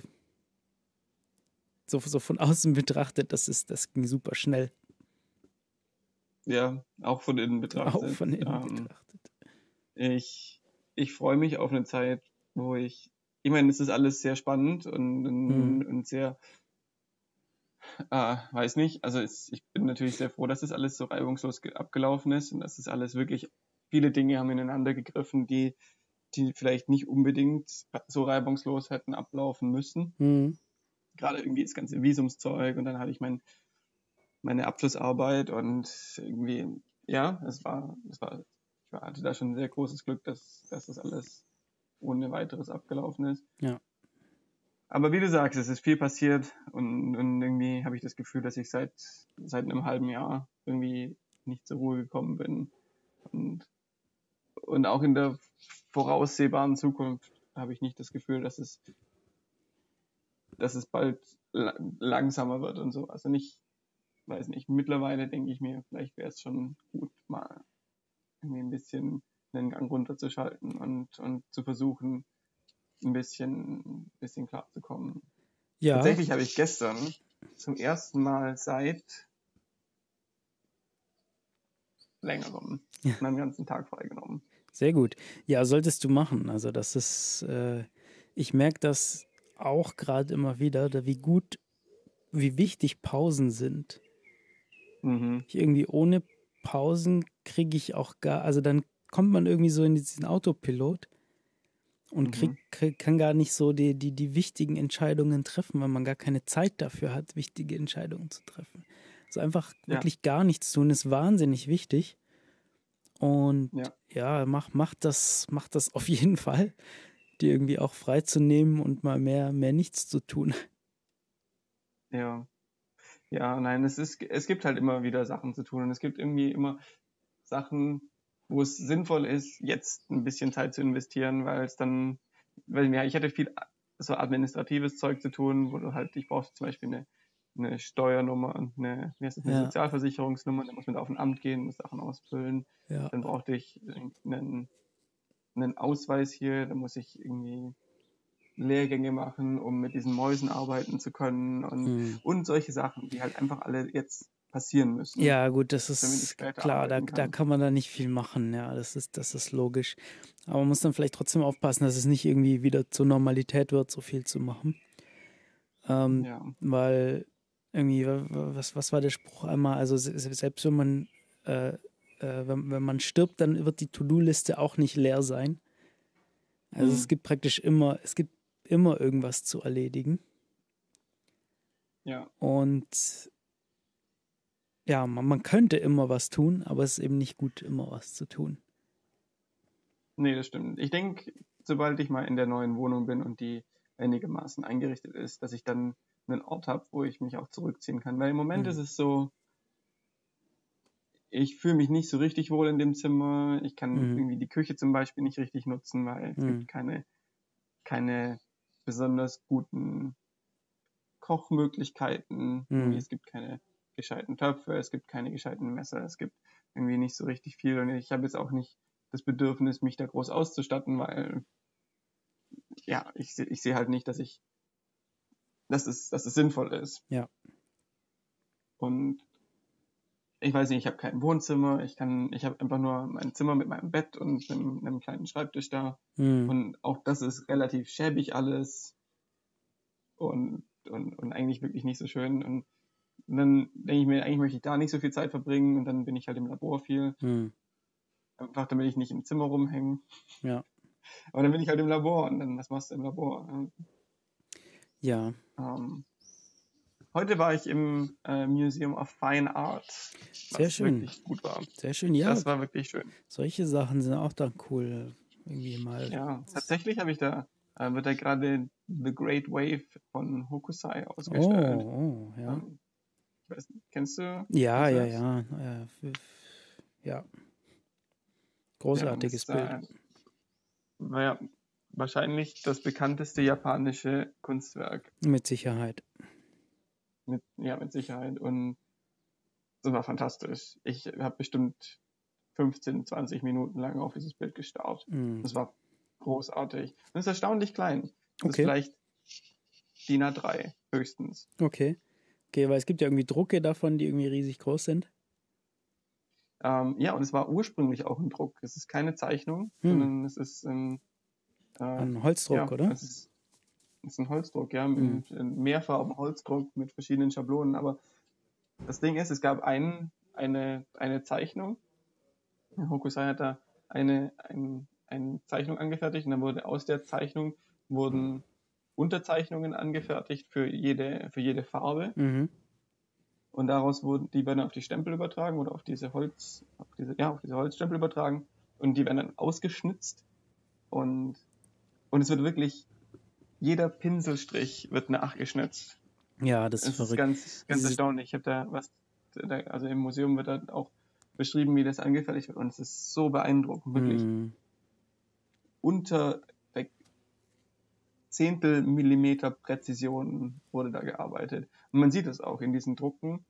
so, so von außen betrachtet, das ist, das ging super schnell. Ja, auch von innen betrachtet. Auch von innen ähm, betrachtet. Ich, ich freue mich auf eine Zeit, wo ich, ich meine, es ist alles sehr spannend und, mhm. und sehr, äh, weiß nicht, also es, ich bin natürlich sehr froh, dass das alles so reibungslos abgelaufen ist und dass es alles wirklich viele Dinge haben ineinander gegriffen, die, die vielleicht nicht unbedingt so reibungslos hätten ablaufen müssen. Mhm. Gerade irgendwie das ganze Visumszeug und dann hatte ich mein, meine Abschlussarbeit und irgendwie, ja, es war, es war, ich hatte da schon ein sehr großes Glück, dass, dass das alles ohne weiteres abgelaufen ist. Ja. Aber wie du sagst, es ist viel passiert und, und irgendwie habe ich das Gefühl, dass ich seit, seit einem halben Jahr irgendwie nicht zur Ruhe gekommen bin. Und und auch in der voraussehbaren Zukunft habe ich nicht das Gefühl, dass es, dass es bald langsamer wird und so. Also nicht, weiß nicht, mittlerweile denke ich mir, vielleicht wäre es schon gut, mal irgendwie ein bisschen den Gang runterzuschalten und, und zu versuchen, ein bisschen, ein bisschen klar zu kommen. Ja. Tatsächlich habe ich gestern zum ersten Mal seit längerem ja. meinen ganzen Tag freigenommen. Sehr gut. Ja, solltest du machen. Also das ist, äh, ich merke das auch gerade immer wieder, wie gut, wie wichtig Pausen sind. Mhm. Ich irgendwie ohne Pausen kriege ich auch gar, also dann kommt man irgendwie so in diesen Autopilot und krieg, mhm. krieg, kann gar nicht so die, die, die wichtigen Entscheidungen treffen, weil man gar keine Zeit dafür hat, wichtige Entscheidungen zu treffen. So also einfach ja. wirklich gar nichts tun ist wahnsinnig wichtig. Und ja, ja mach, mach, das, mach das auf jeden Fall, dir irgendwie auch freizunehmen und mal mehr, mehr nichts zu tun. Ja. Ja, nein, es ist, es gibt halt immer wieder Sachen zu tun und es gibt irgendwie immer Sachen, wo es sinnvoll ist, jetzt ein bisschen Zeit zu investieren, weil es dann, weil ja, ich hatte viel so administratives Zeug zu tun, wo du halt, ich brauchte zum Beispiel eine eine Steuernummer und eine, wie heißt das, eine ja. Sozialversicherungsnummer, dann muss man auf ein Amt gehen, muss Sachen ausfüllen. Ja. Dann brauchte ich einen, einen Ausweis hier, dann muss ich irgendwie Lehrgänge machen, um mit diesen Mäusen arbeiten zu können und, mhm. und solche Sachen, die halt einfach alle jetzt passieren müssen. Ja, gut, das ist klar, da, da kann man da nicht viel machen, ja, das ist, das ist logisch. Aber man muss dann vielleicht trotzdem aufpassen, dass es nicht irgendwie wieder zur Normalität wird, so viel zu machen. Ähm, ja. Weil irgendwie, was, was war der Spruch einmal? Also selbst wenn man, äh, äh, wenn, wenn man stirbt, dann wird die To-Do-Liste auch nicht leer sein. Also mhm. es gibt praktisch immer, es gibt immer irgendwas zu erledigen. Ja. Und ja, man, man könnte immer was tun, aber es ist eben nicht gut, immer was zu tun. Nee, das stimmt. Ich denke, sobald ich mal in der neuen Wohnung bin und die einigermaßen eingerichtet ist, dass ich dann einen Ort habe, wo ich mich auch zurückziehen kann. Weil im Moment mhm. ist es so, ich fühle mich nicht so richtig wohl in dem Zimmer. Ich kann mhm. irgendwie die Küche zum Beispiel nicht richtig nutzen, weil es mhm. gibt keine, keine besonders guten Kochmöglichkeiten. Mhm. Es gibt keine gescheiten Töpfe, es gibt keine gescheiten Messer, es gibt irgendwie nicht so richtig viel. Und ich habe jetzt auch nicht das Bedürfnis, mich da groß auszustatten, weil ja, ich, ich sehe halt nicht, dass ich, dass es, dass es sinnvoll ist. Ja. Und ich weiß nicht, ich habe kein Wohnzimmer, ich kann, ich habe einfach nur mein Zimmer mit meinem Bett und einem, einem kleinen Schreibtisch da. Mhm. Und auch das ist relativ schäbig alles. Und, und, und eigentlich wirklich nicht so schön. Und dann denke ich mir, eigentlich möchte ich da nicht so viel Zeit verbringen und dann bin ich halt im Labor viel. Mhm. Einfach damit ich nicht im Zimmer rumhänge. Ja. Aber dann bin ich halt im Labor und dann, was machst du im Labor? Ja. Ähm, heute war ich im äh, Museum of Fine Art. Was Sehr schön. wirklich gut war. Sehr schön. Ja, Das war wirklich schön. solche Sachen sind auch da cool. Irgendwie mal. Ja, tatsächlich habe ich da, äh, wird da gerade The Great Wave von Hokusai Oh, ausgestellt. oh, ja. Ähm, nicht, kennst du? Ja, ja, ja. Ja. ja. Großartiges Ja, Bild. das, äh, war ja wahrscheinlich das bekannteste japanische Kunstwerk. Mit Sicherheit. Mit, ja, mit Sicherheit. Und das war fantastisch. Ich habe bestimmt 15, 20 Minuten lang auf dieses Bild gestarrt. Mhm. Das war großartig. Und es ist erstaunlich klein. Das Okay. ist vielleicht DIN A3 höchstens. Okay. Okay, weil es gibt ja irgendwie Drucke davon, die irgendwie riesig groß sind. Ähm, ja, und es war ursprünglich auch ein Druck. Es ist keine Zeichnung, Hm. sondern es ist ein, äh, Ein Holzdruck, ja, oder? Es ist, ist ein Holzdruck, ja, mit ein Mehrfarben Holzdruck mit verschiedenen Schablonen. Aber das Ding ist, es gab ein, eine, eine Zeichnung. Hokusai hat da eine, ein, eine Zeichnung angefertigt und dann wurde aus der Zeichnung wurden Unterzeichnungen angefertigt für jede, für jede Farbe. Mhm. Und daraus wurden, die werden auf die Stempel übertragen oder auf diese Holz, auf diese, ja, auf diese Holzstempel übertragen. Und die werden dann ausgeschnitzt. Und, und es wird wirklich, jeder Pinselstrich wird nachgeschnitzt. Ja, das ist Das ist verrückt. ganz, ganz erstaunlich. Ich habe da was, also im Museum wird da auch beschrieben, wie das angefertigt wird. Und es ist so beeindruckend, wirklich. Mhm. Unter Zehntel Millimeter Präzision wurde da gearbeitet. Und man sieht es auch in diesen Drucken.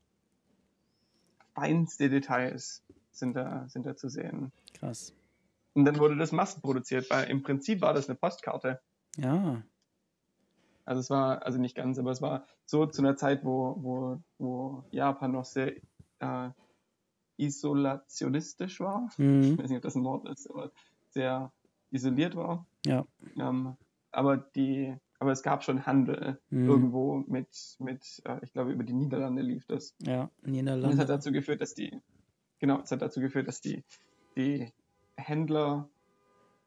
Feinste Details sind da, sind da zu sehen. Krass. Und dann wurde das massenproduziert, weil im Prinzip war das eine Postkarte. Ja. Also es war, also nicht ganz, aber es war so zu einer Zeit, wo, wo, wo Japan noch sehr äh, isolationistisch war. Ich Mhm. weiß nicht, ob das ein Wort ist, aber sehr isoliert war. Ja. Ähm, aber die, aber es gab schon Handel Mhm. irgendwo mit, mit, äh, ich glaube, über die Niederlande lief das. Ja. Und es hat Niederlande. dazu geführt, dass die, genau, es hat dazu geführt, dass die, die Händler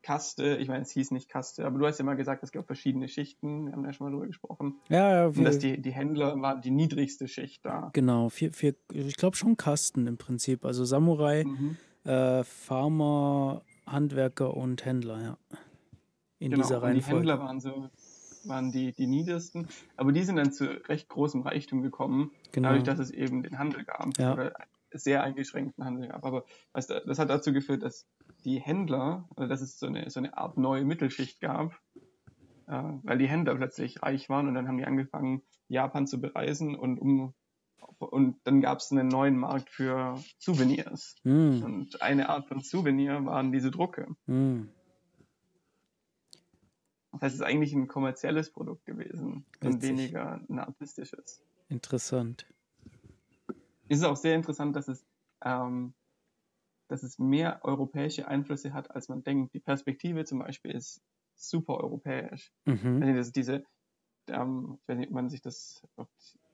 Kaste, ich meine, es hieß nicht Kaste, aber du hast ja mal gesagt, es gibt verschiedene Schichten, wir haben ja schon mal drüber gesprochen. Ja, ja. Und dass die, die Händler waren die niedrigste Schicht da. genau. Vier, vier, ich glaube schon Kasten im Prinzip. Also Samurai, Mhm. äh, Farmer, Handwerker und Händler, ja. In Genau, dieser und die Reihenfolge. Händler waren so, waren die, die niedersten, aber die sind dann zu recht großem Reichtum gekommen, Genau. dadurch, dass es eben den Handel gab, Ja. oder sehr eingeschränkten Handel gab. Aber da- das hat dazu geführt, dass die Händler, oder dass es so eine, so eine Art neue Mittelschicht gab, äh, weil die Händler plötzlich reich waren und dann haben die angefangen, Japan zu bereisen und um und dann gab es einen neuen Markt für Souvenirs. Mhm. Und eine Art von Souvenir waren diese Drucke. Mhm. Das heißt, es ist eigentlich ein kommerzielles Produkt gewesen und Witzig. weniger ein artistisches. Interessant. Es ist auch sehr interessant, dass es, ähm, dass es mehr europäische Einflüsse hat, als man denkt. Die Perspektive zum Beispiel ist super europäisch. Mhm. Also das diese, ähm, ich weiß nicht, ob man sich das, ob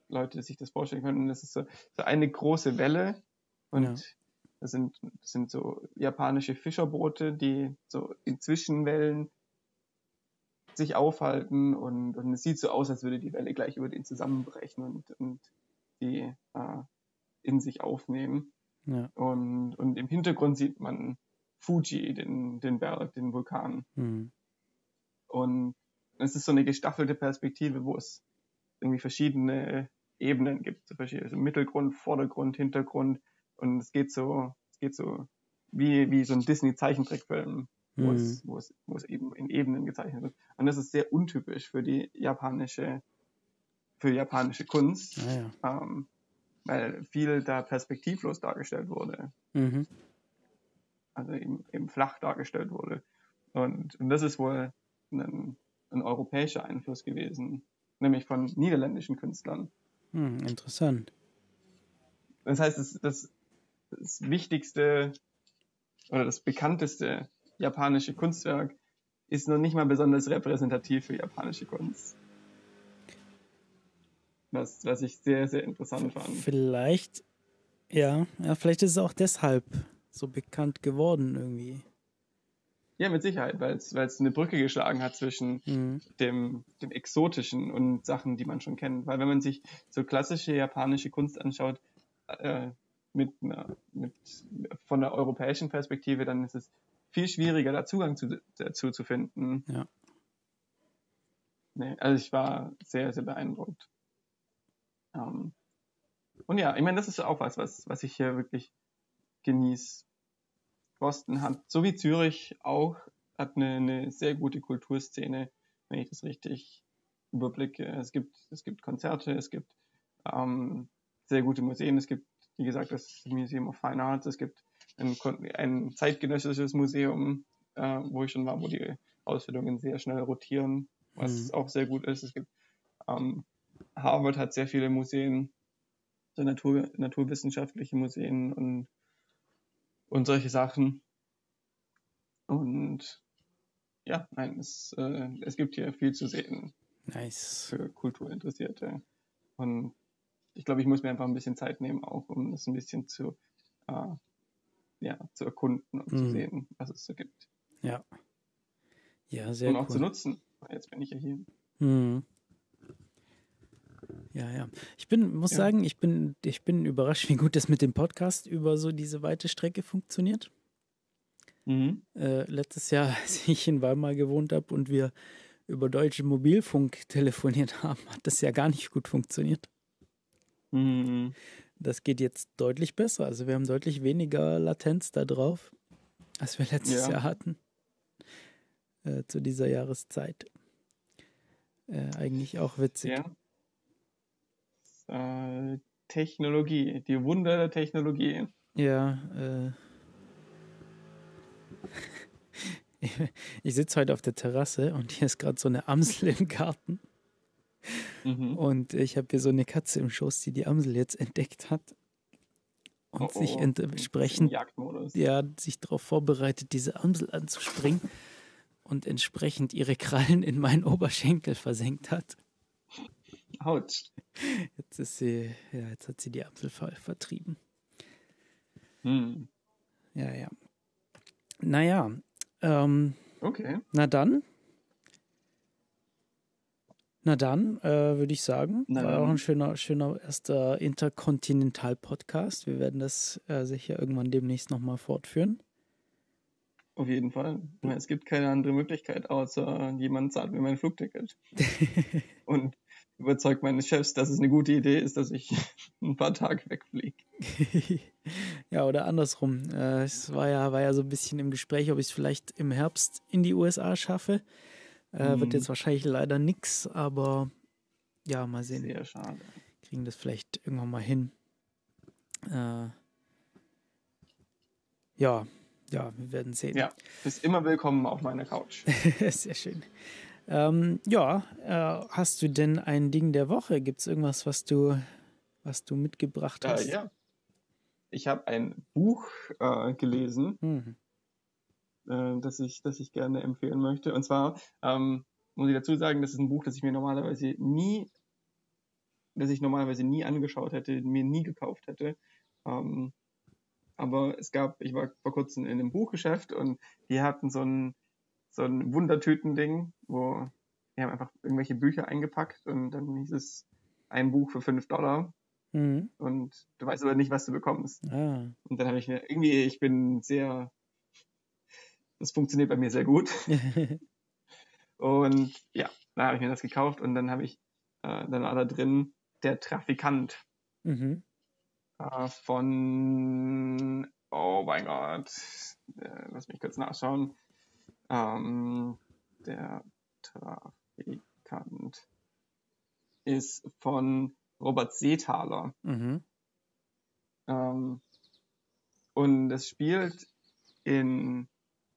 Leute sich das vorstellen können, das ist so, so eine große Welle und Ja. das, sind, das sind so japanische Fischerboote, die so in Zwischenwellen sich aufhalten und, und es sieht so aus, als würde die Welle gleich über den zusammenbrechen und, und die äh, in sich aufnehmen. Ja. Und, und im Hintergrund sieht man Fuji, den, den Berg, den Vulkan. Mhm. Und es ist so eine gestaffelte Perspektive, wo es irgendwie verschiedene Ebenen gibt. Also Mittelgrund, Vordergrund, Hintergrund. Und es geht so, es geht so wie, wie so ein Disney-Zeichentrickfilm, wo, Mhm. es, wo, es, wo es eben in Ebenen gezeichnet wird. Und das ist sehr untypisch für die japanische für japanische Kunst, Ah, ja. ähm, weil viel da perspektivlos dargestellt wurde. Mhm. also eben, eben flach dargestellt wurde. Und, und das ist wohl ein, ein europäischer Einfluss gewesen, nämlich von niederländischen Künstlern. Hm, interessant. Das heißt, das, das, das wichtigste oder das bekannteste japanische Kunstwerk ist noch nicht mal besonders repräsentativ für japanische Kunst. Was, was ich sehr, sehr interessant fand. Vielleicht, ja, ja, vielleicht ist es auch deshalb so bekannt geworden irgendwie. Ja, mit Sicherheit, weil es eine Brücke geschlagen hat zwischen Mhm. dem, dem Exotischen und Sachen, die man schon kennt. Weil wenn man sich so klassische japanische Kunst anschaut, äh, mit einer, mit, von der europäischen Perspektive, dann ist es viel schwieriger, da Zugang zu, dazu zu finden. Ja. Nee, also ich war sehr, sehr beeindruckt. Ähm, und ja, ich meine, das ist auch was, was, was ich hier wirklich genieße. Boston hat, so wie Zürich auch, hat eine, eine sehr gute Kulturszene, wenn ich das richtig überblicke. Es gibt, es gibt Konzerte, es gibt ähm, sehr gute Museen, es gibt, wie gesagt, das Museum of Fine Arts, es gibt ein, ein zeitgenössisches Museum, äh, wo ich schon war, wo die Ausstellungen sehr schnell rotieren, was Mhm. auch sehr gut ist. Es gibt ähm, Harvard hat sehr viele Museen, so Natur, naturwissenschaftliche Museen und, und solche Sachen. Und ja, nein, es, äh, es gibt hier viel zu sehen Nice. für Kulturinteressierte. Und ich glaube, ich muss mir einfach ein bisschen Zeit nehmen, auch um das ein bisschen zu, äh, ja, zu erkunden und zu Mhm. sehen, was es so gibt. Ja. Ja, sehr und cool. auch zu nutzen. Jetzt bin ich ja hier. Mhm. Ja, ja. Ich bin, muss Ja. sagen, ich bin, ich bin überrascht, wie gut das mit dem Podcast über so diese weite Strecke funktioniert. Mhm. Äh, letztes Jahr, als ich in Weimar gewohnt habe und wir über deutsche Mobilfunk telefoniert haben, hat das ja gar nicht gut funktioniert. Mhm. Das geht jetzt deutlich besser. Also wir haben deutlich weniger Latenz da drauf, als wir letztes Ja. Jahr hatten. Äh, zu dieser Jahreszeit. Äh, eigentlich auch witzig. Ja. Äh, Technologie, die Wunder der Technologie. Ja, äh. Ich, sitze heute auf der Terrasse und hier ist gerade so eine Amsel im Garten. Mhm. Und ich habe hier so eine Katze im Schoß, die die Amsel jetzt entdeckt hat. Und Oh, sich oh. entsprechend ja, sich darauf vorbereitet, diese Amsel anzuspringen und entsprechend ihre Krallen in meinen Oberschenkel versenkt hat. Autsch. Jetzt ist sie, ja, jetzt hat sie die ver vertrieben. Hm. Ja, ja. Naja, ähm, Okay. na dann. Na dann, äh, würde ich sagen, Na war auch dann. ein schöner, schöner erster Interkontinental-Podcast. Wir werden das äh, sicher irgendwann demnächst nochmal fortführen. Auf jeden Fall. Es gibt keine andere Möglichkeit, außer jemand zahlt mir mein Flugticket. Und überzeugt meine Chefs, dass es eine gute Idee ist, dass ich ein paar Tage wegfliege. ja, oder andersrum. Äh, es war ja, war ja so ein bisschen im Gespräch, ob ich es vielleicht im Herbst in die USA schaffe. Äh, Wird Mhm. jetzt wahrscheinlich leider nix, aber ja, mal sehen. Sehr schade. Kriegen das vielleicht irgendwann mal hin. Äh, ja, ja, wir werden sehen. Ja, bist immer willkommen auf meiner Couch. Sehr schön. Ähm, ja, äh, hast du denn ein Ding der Woche? Gibt es irgendwas, was du, was du mitgebracht hast? Äh, ja. Ich habe ein Buch äh, gelesen, Hm. äh, das, ich, das ich gerne empfehlen möchte. Und zwar ähm, muss ich dazu sagen, das ist ein Buch, das ich mir normalerweise nie, das ich normalerweise nie angeschaut hätte, mir nie gekauft hätte. Ähm, aber es gab, ich war vor kurzem in einem Buchgeschäft und die hatten so ein, so ein Wundertüten-Ding, wo die haben einfach irgendwelche Bücher eingepackt und dann hieß es ein Buch für 5 Dollar Mhm. und du weißt aber nicht, was du bekommst. Ah. Und dann habe ich mir, irgendwie, ich bin sehr, das funktioniert bei mir sehr gut. Und ja, da habe ich mir das gekauft und dann habe ich, äh, dann war da drin der Trafikant mhm. äh, von, oh mein Gott, äh, lass mich kurz nachschauen. Ähm, der Trafikant. ist von Robert Seethaler. Mhm. Ähm, und es spielt in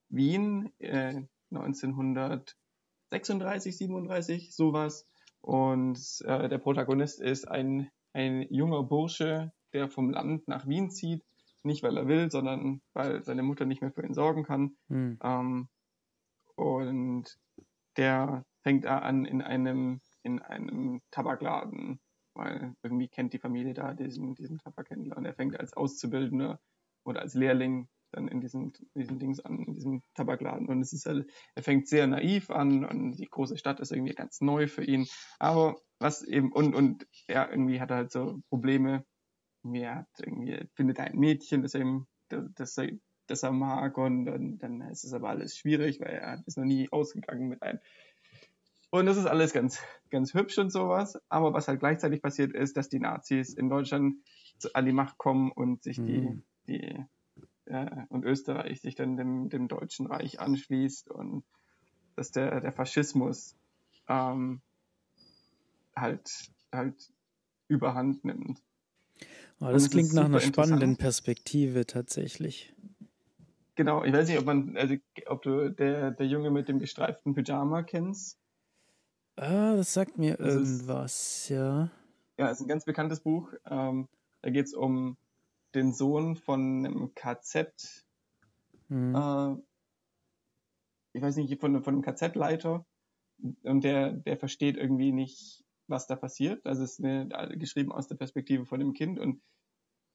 Wien äh, 1936, 37, sowas. Und äh, der Protagonist ist ein, ein junger Bursche, der vom Land nach Wien zieht. Nicht, weil er will, sondern weil seine Mutter nicht mehr für ihn sorgen kann. Mhm. Ähm, und der fängt an in einem, in einem Tabakladen, weil irgendwie kennt die Familie da diesen, diesen Tabakhändler und er fängt als Auszubildender oder als Lehrling dann in diesem, diesem Dings an, in diesem Tabakladen. Und es ist halt, er fängt sehr naiv an und die große Stadt ist irgendwie ganz neu für ihn. Aber was eben, und, und er irgendwie hat halt so Probleme. Er hat irgendwie, findet ein Mädchen, das eben, das, das, das er mag und dann, dann ist es aber alles schwierig, weil er ist noch nie ausgegangen mit einem. Und das ist alles ganz, ganz hübsch und sowas. Aber was halt gleichzeitig passiert ist, dass die Nazis in Deutschland an die Macht kommen und sich die, mhm. die äh, und Österreich sich dann dem, dem Deutschen Reich anschließt und dass der, der Faschismus ähm, halt, halt überhand nimmt. Oh, das klingt nach einer spannenden Perspektive tatsächlich. Genau, ich weiß nicht, ob man, also ob du der, der Junge mit dem gestreiften Pyjama kennst. Ah, das sagt mir das irgendwas, ist, ja. Ja, ist ein ganz bekanntes Buch. Ähm, da geht es um den Sohn von einem KZ, mhm. äh, ich weiß nicht, von, von einem KZ-Leiter und der, der versteht irgendwie nicht, was da passiert. Also es ist eine, geschrieben aus der Perspektive von dem Kind und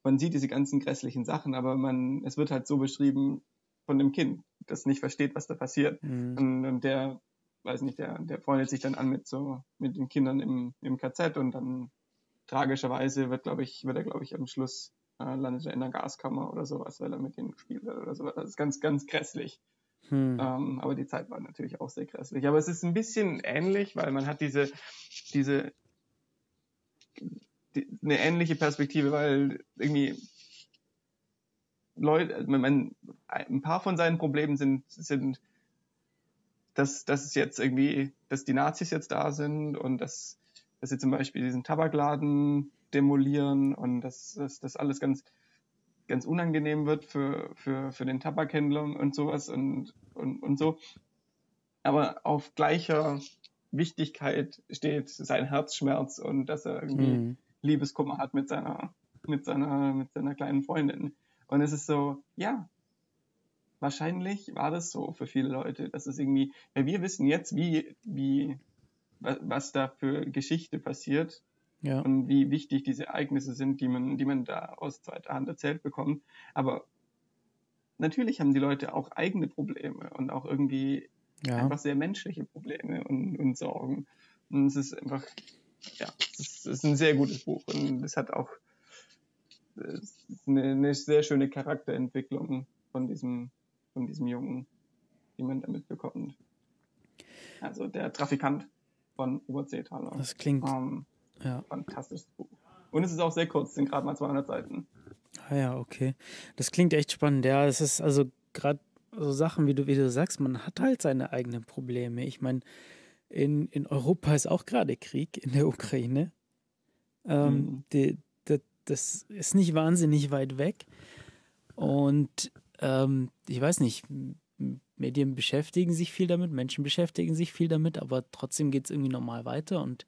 man sieht diese ganzen grässlichen Sachen, aber man, es wird halt so beschrieben von dem Kind, das nicht versteht, was da passiert. Mhm. Und, und, der, weiß nicht, der, der freundet sich dann an mit so, mit den Kindern im, im KZ und dann tragischerweise wird, glaube ich, wird er, glaube ich, am Schluss äh, landet er in der Gaskammer oder sowas, weil er mit denen gespielt hat oder sowas. Das ist ganz, ganz grässlich. Hm. Ähm, aber die Zeit war natürlich auch sehr grässlich. Aber es ist ein bisschen ähnlich, weil man hat diese, diese, die, eine ähnliche Perspektive, weil irgendwie Leute, man, ein paar von seinen Problemen sind, sind, dass, dass es jetzt irgendwie, dass die Nazis jetzt da sind und dass, dass sie zum Beispiel diesen Tabakladen demolieren und dass, dass das alles ganz, ganz unangenehm wird für, für, für den Tabakhändler und sowas und, und, und so. Aber auf gleicher Wichtigkeit steht sein Herzschmerz und dass er irgendwie mhm. Liebeskummer hat mit seiner, mit seiner, mit seiner kleinen Freundin. Und es ist so, ja, wahrscheinlich war das so für viele Leute, dass es irgendwie, weil wir wissen jetzt, wie, wie, was da für Geschichte passiert ja. und wie wichtig diese Ereignisse sind, die man, die man da aus zweiter Hand erzählt bekommt. Aber natürlich haben die Leute auch eigene Probleme und auch irgendwie ja. einfach sehr menschliche Probleme und, und Sorgen. Und es ist einfach, ja, es ist, es ein sehr gutes Buch und es hat auch eine, eine, sehr schöne Charakterentwicklung von diesem, von diesem Jungen, die man damit bekommt. Also der Trafikant von Oberseetaler. Das klingt, ähm, ja. Fantastisches Buch. Und es ist auch sehr kurz, sind gerade mal 200 Seiten. Ah ja, okay. Das klingt echt spannend. Ja, es ist also gerade so Sachen, wie du, wie du sagst, man hat halt seine eigenen Probleme. Ich meine, in, in Europa ist auch gerade Krieg in der Ukraine. Ähm, mhm. die, die, das ist nicht wahnsinnig weit weg. Und ähm, ich weiß nicht, Medien beschäftigen sich viel damit, Menschen beschäftigen sich viel damit, aber trotzdem geht es irgendwie normal weiter. Und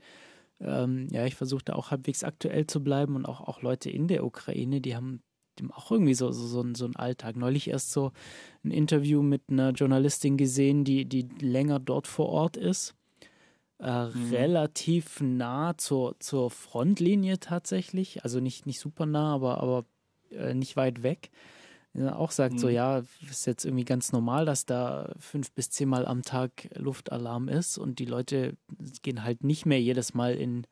ähm, ja, ich versuche da auch halbwegs aktuell zu bleiben und auch, auch Leute in der Ukraine, die haben, auch irgendwie so, so, so, einen, so einen Alltag. Neulich erst so ein Interview mit einer Journalistin gesehen, die, die länger dort vor Ort ist. Äh, mhm. Relativ nah zur, zur Frontlinie tatsächlich. Also nicht, nicht super nah, aber, aber äh, nicht weit weg auch sagt, mhm. so ja, ist jetzt irgendwie ganz normal, dass da fünf bis zehnmal am Tag Luftalarm ist und die Leute gehen halt nicht mehr jedes Mal in,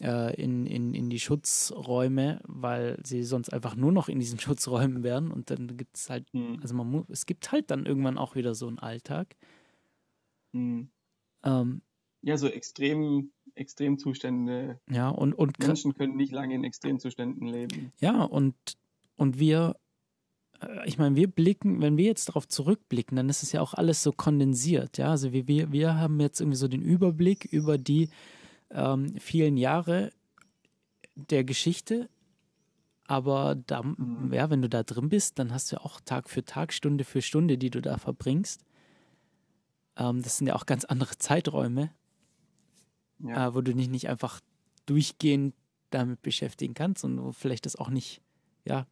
äh, in, in, in die Schutzräume, weil sie sonst einfach nur noch in diesen Schutzräumen wären und dann gibt es halt, mhm. also man muss, es gibt halt dann irgendwann auch wieder so einen Alltag. Mhm. Ähm, ja, so extrem Extremzustände. Ja, und, und Menschen können nicht lange in Extremzuständen leben. Ja, und, und wir äh, ich meine, wir blicken, wenn wir jetzt darauf zurückblicken, dann ist es ja auch alles so kondensiert, ja. Also wir, wir, wir haben jetzt irgendwie so den Überblick über die ähm, vielen Jahre der Geschichte. Aber da, mhm. ja, wenn du da drin bist, dann hast du ja auch Tag für Tag, Stunde für Stunde, die du da verbringst. Ähm, das sind ja auch ganz andere Zeiträume, ja. äh, wo du dich nicht einfach durchgehend damit beschäftigen kannst und wo vielleicht das auch nicht, ja,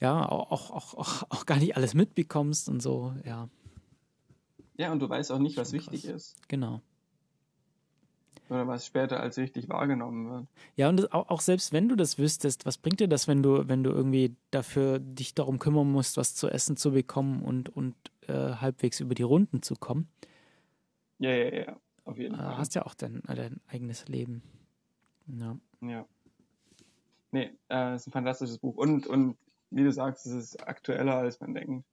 ja, auch, auch, auch, auch gar nicht alles mitbekommst und so, ja. Ja, und du weißt auch nicht, was wichtig ist. Genau. Oder was später als wichtig wahrgenommen wird. Ja, und das, auch, auch, selbst wenn du das wüsstest, was bringt dir das, wenn du, wenn du irgendwie dafür dich darum kümmern musst, was zu essen zu bekommen und, und äh, halbwegs über die Runden zu kommen? Ja, ja, ja, auf jeden äh, Fall. Hast ja auch dein, dein eigenes Leben. Ja. Ja. Nee, äh, ist ein fantastisches Buch. Und, und wie du sagst, es ist aktueller, als man denkt.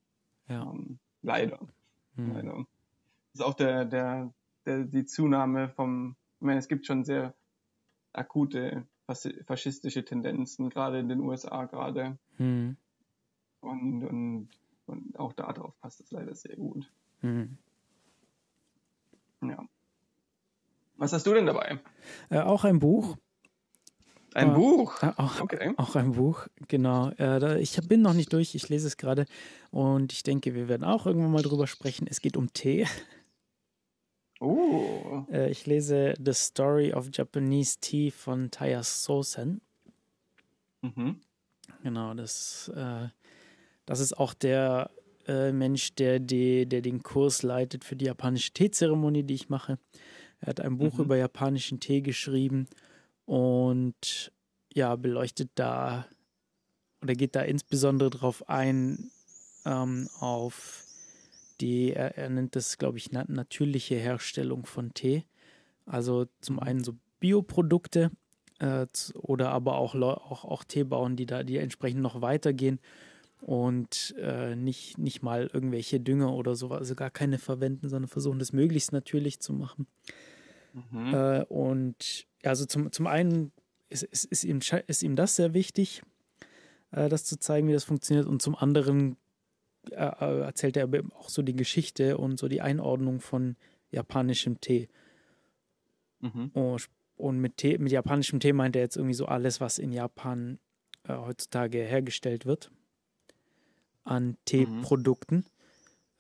Ja. Ähm, leider. Hm. leider. Das ist auch der, der, der, die Zunahme vom, ich meine, es gibt schon sehr akute faschistische Tendenzen, gerade in den USA gerade. Hm. Und, und, und auch darauf passt es leider sehr gut. Hm. Ja. Was hast du denn dabei? Äh, auch ein Buch. Ein äh, Buch? Äh, auch, okay. auch ein Buch, genau. Äh, ich bin noch nicht durch, ich lese es gerade und ich denke, wir werden auch irgendwann mal drüber sprechen. Es geht um Tee. Oh. Äh, ich lese The Story of Japanese Tea von Taya Sosen. Mhm. Genau, das, äh, das ist auch der Mensch, der, die, der den Kurs leitet für die japanische Teezeremonie, die ich mache. Er hat ein Buch mhm. über japanischen Tee geschrieben und ja, beleuchtet da oder geht da insbesondere darauf ein, ähm, auf die, er, er nennt das, glaube ich, na natürliche Herstellung von Tee. Also zum einen so Bioprodukte äh, oder aber auch, auch, auch Tee bauen, die da die entsprechend noch weitergehen und äh, nicht, nicht mal irgendwelche Dünger oder so, also gar keine verwenden, sondern versuchen das möglichst natürlich zu machen. Mhm. Äh, und also zum, zum einen ist, ist, ist, ihm, ist ihm das sehr wichtig, äh, das zu zeigen, wie das funktioniert. Und zum anderen äh, äh erzählt er auch so die Geschichte und so die Einordnung von japanischem Tee. Mhm. Und, und mit, Tee, mit japanischem Tee meint er jetzt irgendwie so alles, was in Japan äh, heutzutage hergestellt wird an Teeprodukten. Mhm.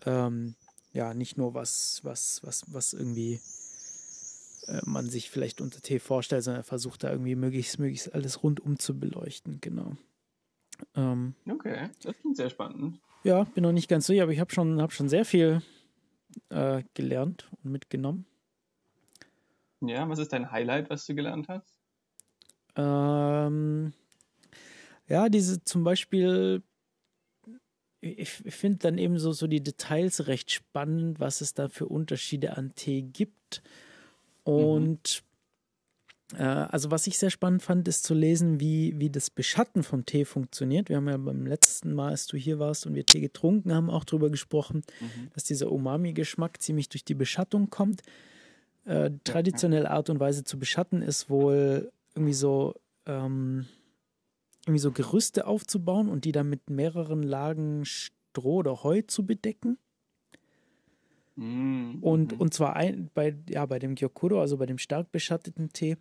Ähm, ja, nicht nur was, was, was, was irgendwie äh, man sich vielleicht unter Tee vorstellt, sondern er versucht da irgendwie möglichst, möglichst alles rundum zu beleuchten, genau. Ähm, okay, das klingt sehr spannend. Ja, bin noch nicht ganz sicher, aber ich habe schon, hab schon sehr viel äh, gelernt und mitgenommen. Ja, was ist dein Highlight, was du gelernt hast? Ähm, ja, diese zum Beispiel, ich, ich finde dann eben so, so die Details recht spannend, was es da für Unterschiede an Tee gibt. Und mhm. äh, also was ich sehr spannend fand, ist zu lesen, wie, wie das Beschatten vom Tee funktioniert. Wir haben ja beim letzten Mal, als du hier warst und wir Tee getrunken haben, auch darüber gesprochen, mhm. dass dieser Umami-Geschmack ziemlich durch die Beschattung kommt. Äh, traditionelle Art und Weise zu beschatten ist wohl irgendwie so ähm, irgendwie so Gerüste aufzubauen und die dann mit mehreren Lagen Stroh oder Heu zu bedecken. Mhm. Und, und zwar ein, bei, ja, bei dem Gyokuro, also bei dem stark beschatteten Tee,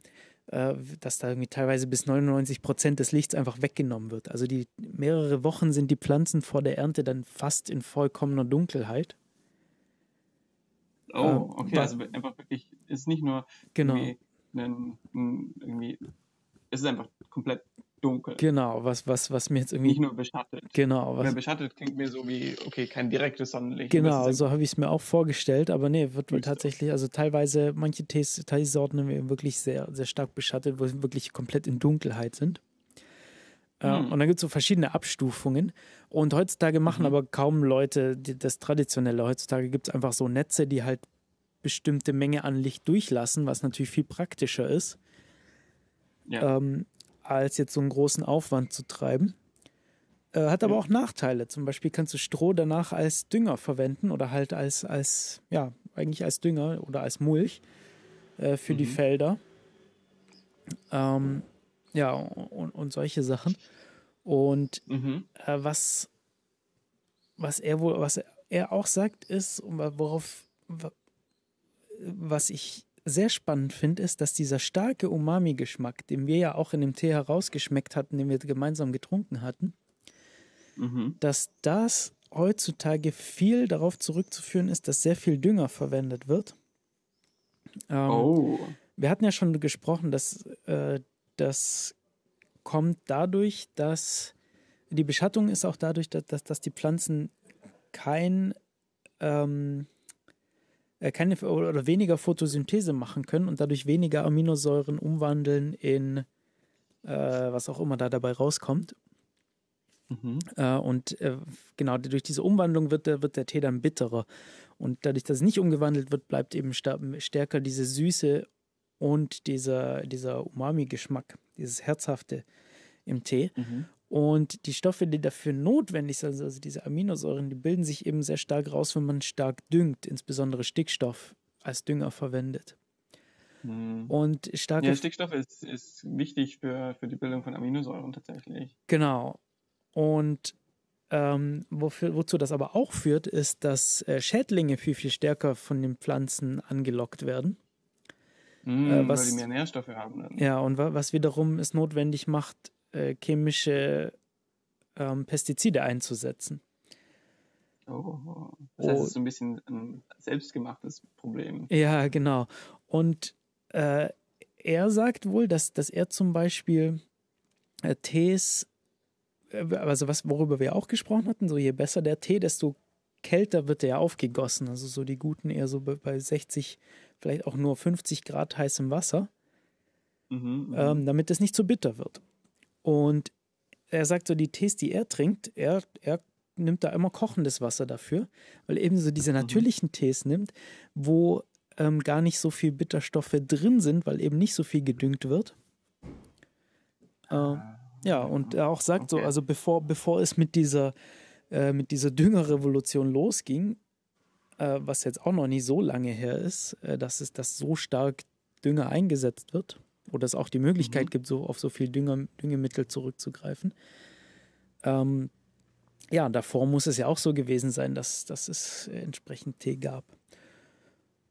äh, dass da irgendwie teilweise bis 99 Prozent des Lichts einfach weggenommen wird. Also die mehrere Wochen sind die Pflanzen vor der Ernte dann fast in vollkommener Dunkelheit. Oh, ähm, okay, äh, also einfach wirklich, ist nicht nur genau. irgendwie, ein, irgendwie, es ist einfach komplett dunkel. Genau, was, was, was mir jetzt irgendwie. Nicht nur beschattet. Genau. Was, beschattet klingt mir so wie, okay, kein direktes Sonnenlicht. Genau, so habe ich es mir auch vorgestellt, aber nee, wird, wird tatsächlich, also teilweise, manche Tees, Teesorten haben wirklich sehr, sehr stark beschattet, wo sie wirklich komplett in Dunkelheit sind. Mhm. Und dann gibt es so verschiedene Abstufungen. Und heutzutage machen mhm. aber kaum Leute das Traditionelle. Heutzutage gibt es einfach so Netze, die halt bestimmte Menge an Licht durchlassen, was natürlich viel praktischer ist. Ja. Ähm, als jetzt so einen großen Aufwand zu treiben. Äh, hat aber auch Nachteile. Zum Beispiel kannst du Stroh danach als Dünger verwenden oder halt als, als ja, eigentlich als Dünger oder als Mulch äh, für mhm. die Felder. Ähm, ja, und, und solche Sachen. Und mhm. äh, was, was er wohl, was er auch sagt, ist, worauf, was ich sehr spannend finde, ist, dass dieser starke Umami-Geschmack, den wir ja auch in dem Tee herausgeschmeckt hatten, den wir gemeinsam getrunken hatten, mhm. dass das heutzutage viel darauf zurückzuführen ist, dass sehr viel Dünger verwendet wird. Ähm, oh. Wir hatten ja schon gesprochen, dass äh, das kommt dadurch, dass die Beschattung ist auch dadurch, dass, dass, dass die Pflanzen kein ähm, äh, keine oder weniger Photosynthese machen können und dadurch weniger Aminosäuren umwandeln in äh, was auch immer da dabei rauskommt. Mhm. Äh, und äh, genau durch diese Umwandlung wird der, wird der Tee dann bitterer. Und dadurch, dass es nicht umgewandelt wird, bleibt eben stärker diese Süße und dieser, dieser Umami-Geschmack, dieses Herzhafte im Tee. Mhm. Und die Stoffe, die dafür notwendig sind, also diese Aminosäuren, die bilden sich eben sehr stark raus, wenn man stark düngt, insbesondere Stickstoff als Dünger verwendet. Mhm. Und starke ja, Stickstoff ist, ist wichtig für, für die Bildung von Aminosäuren tatsächlich. Genau. Und ähm, wofür, wozu das aber auch führt, ist, dass äh, Schädlinge viel, viel stärker von den Pflanzen angelockt werden. Mm, äh, was, weil die mehr Nährstoffe haben. Dann. Ja, und was wiederum es notwendig macht, äh, chemische ähm, Pestizide einzusetzen. Oh, das heißt, oh. ist so ein bisschen ein selbstgemachtes Problem. Ja, genau. Und äh, er sagt wohl, dass, dass er zum Beispiel äh, Tees, äh, also was, worüber wir auch gesprochen hatten, so je besser der Tee, desto kälter wird er aufgegossen. Also so die guten eher so bei 60, vielleicht auch nur 50 Grad heißem Wasser, mhm, mhm, ähm, damit es nicht zu bitter wird. Und er sagt so, die Tees, die er trinkt, er, er nimmt da immer kochendes Wasser dafür, weil er eben so diese mhm. natürlichen. Tees nimmt, wo ähm, gar nicht so viel Bitterstoffe drin sind, weil eben nicht so viel gedüngt wird. Äh, ja, und er auch sagt okay. so, also bevor, bevor es mit dieser, äh, mit dieser Düngerrevolution losging, äh, was jetzt auch noch nicht so lange her ist, äh, dass es das so stark Dünger eingesetzt wird, oder es auch die Möglichkeit mhm. gibt, so auf so viel Dünger, Düngemittel zurückzugreifen. Ähm, ja, davor muss es ja auch so gewesen sein, dass, dass es entsprechend Tee gab.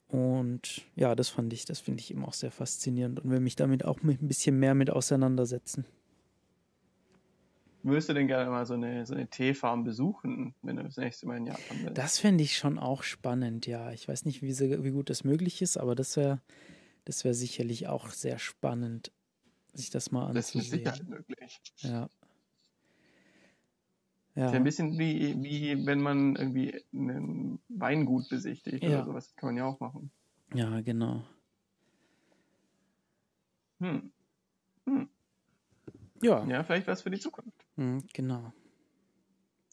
Und ja, das fand ich, das finde ich eben auch sehr faszinierend und will mich damit auch ein bisschen mehr mit auseinandersetzen. Würdest du denn gerne mal so eine, so eine Teefarm besuchen, wenn du das nächste Mal in Japan bist? Das fände ich schon auch spannend, ja. Ich weiß nicht, wie, wie gut das möglich ist, aber das wäre das wäre sicherlich auch sehr spannend, sich das mal anzusehen. Das ist Sicherheit möglich. Ja. Ja. Ist ja ein bisschen wie, wie wenn man irgendwie ein Weingut besichtigt ja. oder sowas. Kann man ja auch machen. Ja, genau. Hm. Hm. Ja. Ja, vielleicht was für die Zukunft. Hm, genau.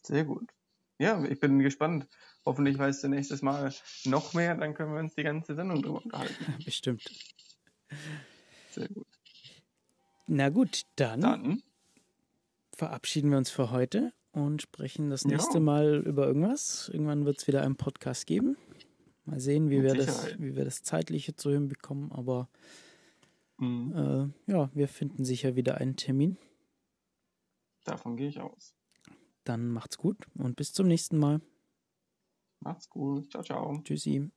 Sehr gut. Ja, ich bin gespannt. Hoffentlich weißt du nächstes Mal noch mehr, dann können wir uns die ganze Sendung drüber unterhalten. Bestimmt. Sehr gut. Na gut, dann, dann, verabschieden wir uns für heute und sprechen das nächste ja. Mal über irgendwas. Irgendwann wird es wieder einen Podcast geben. Mal sehen, wie wir, das, wie wir das Zeitliche zu hinbekommen. Aber mhm. äh, ja, wir finden sicher wieder einen Termin. Davon gehe ich aus. Dann macht's gut und bis zum nächsten Mal. Macht's gut. Ciao, ciao. Tschüssi.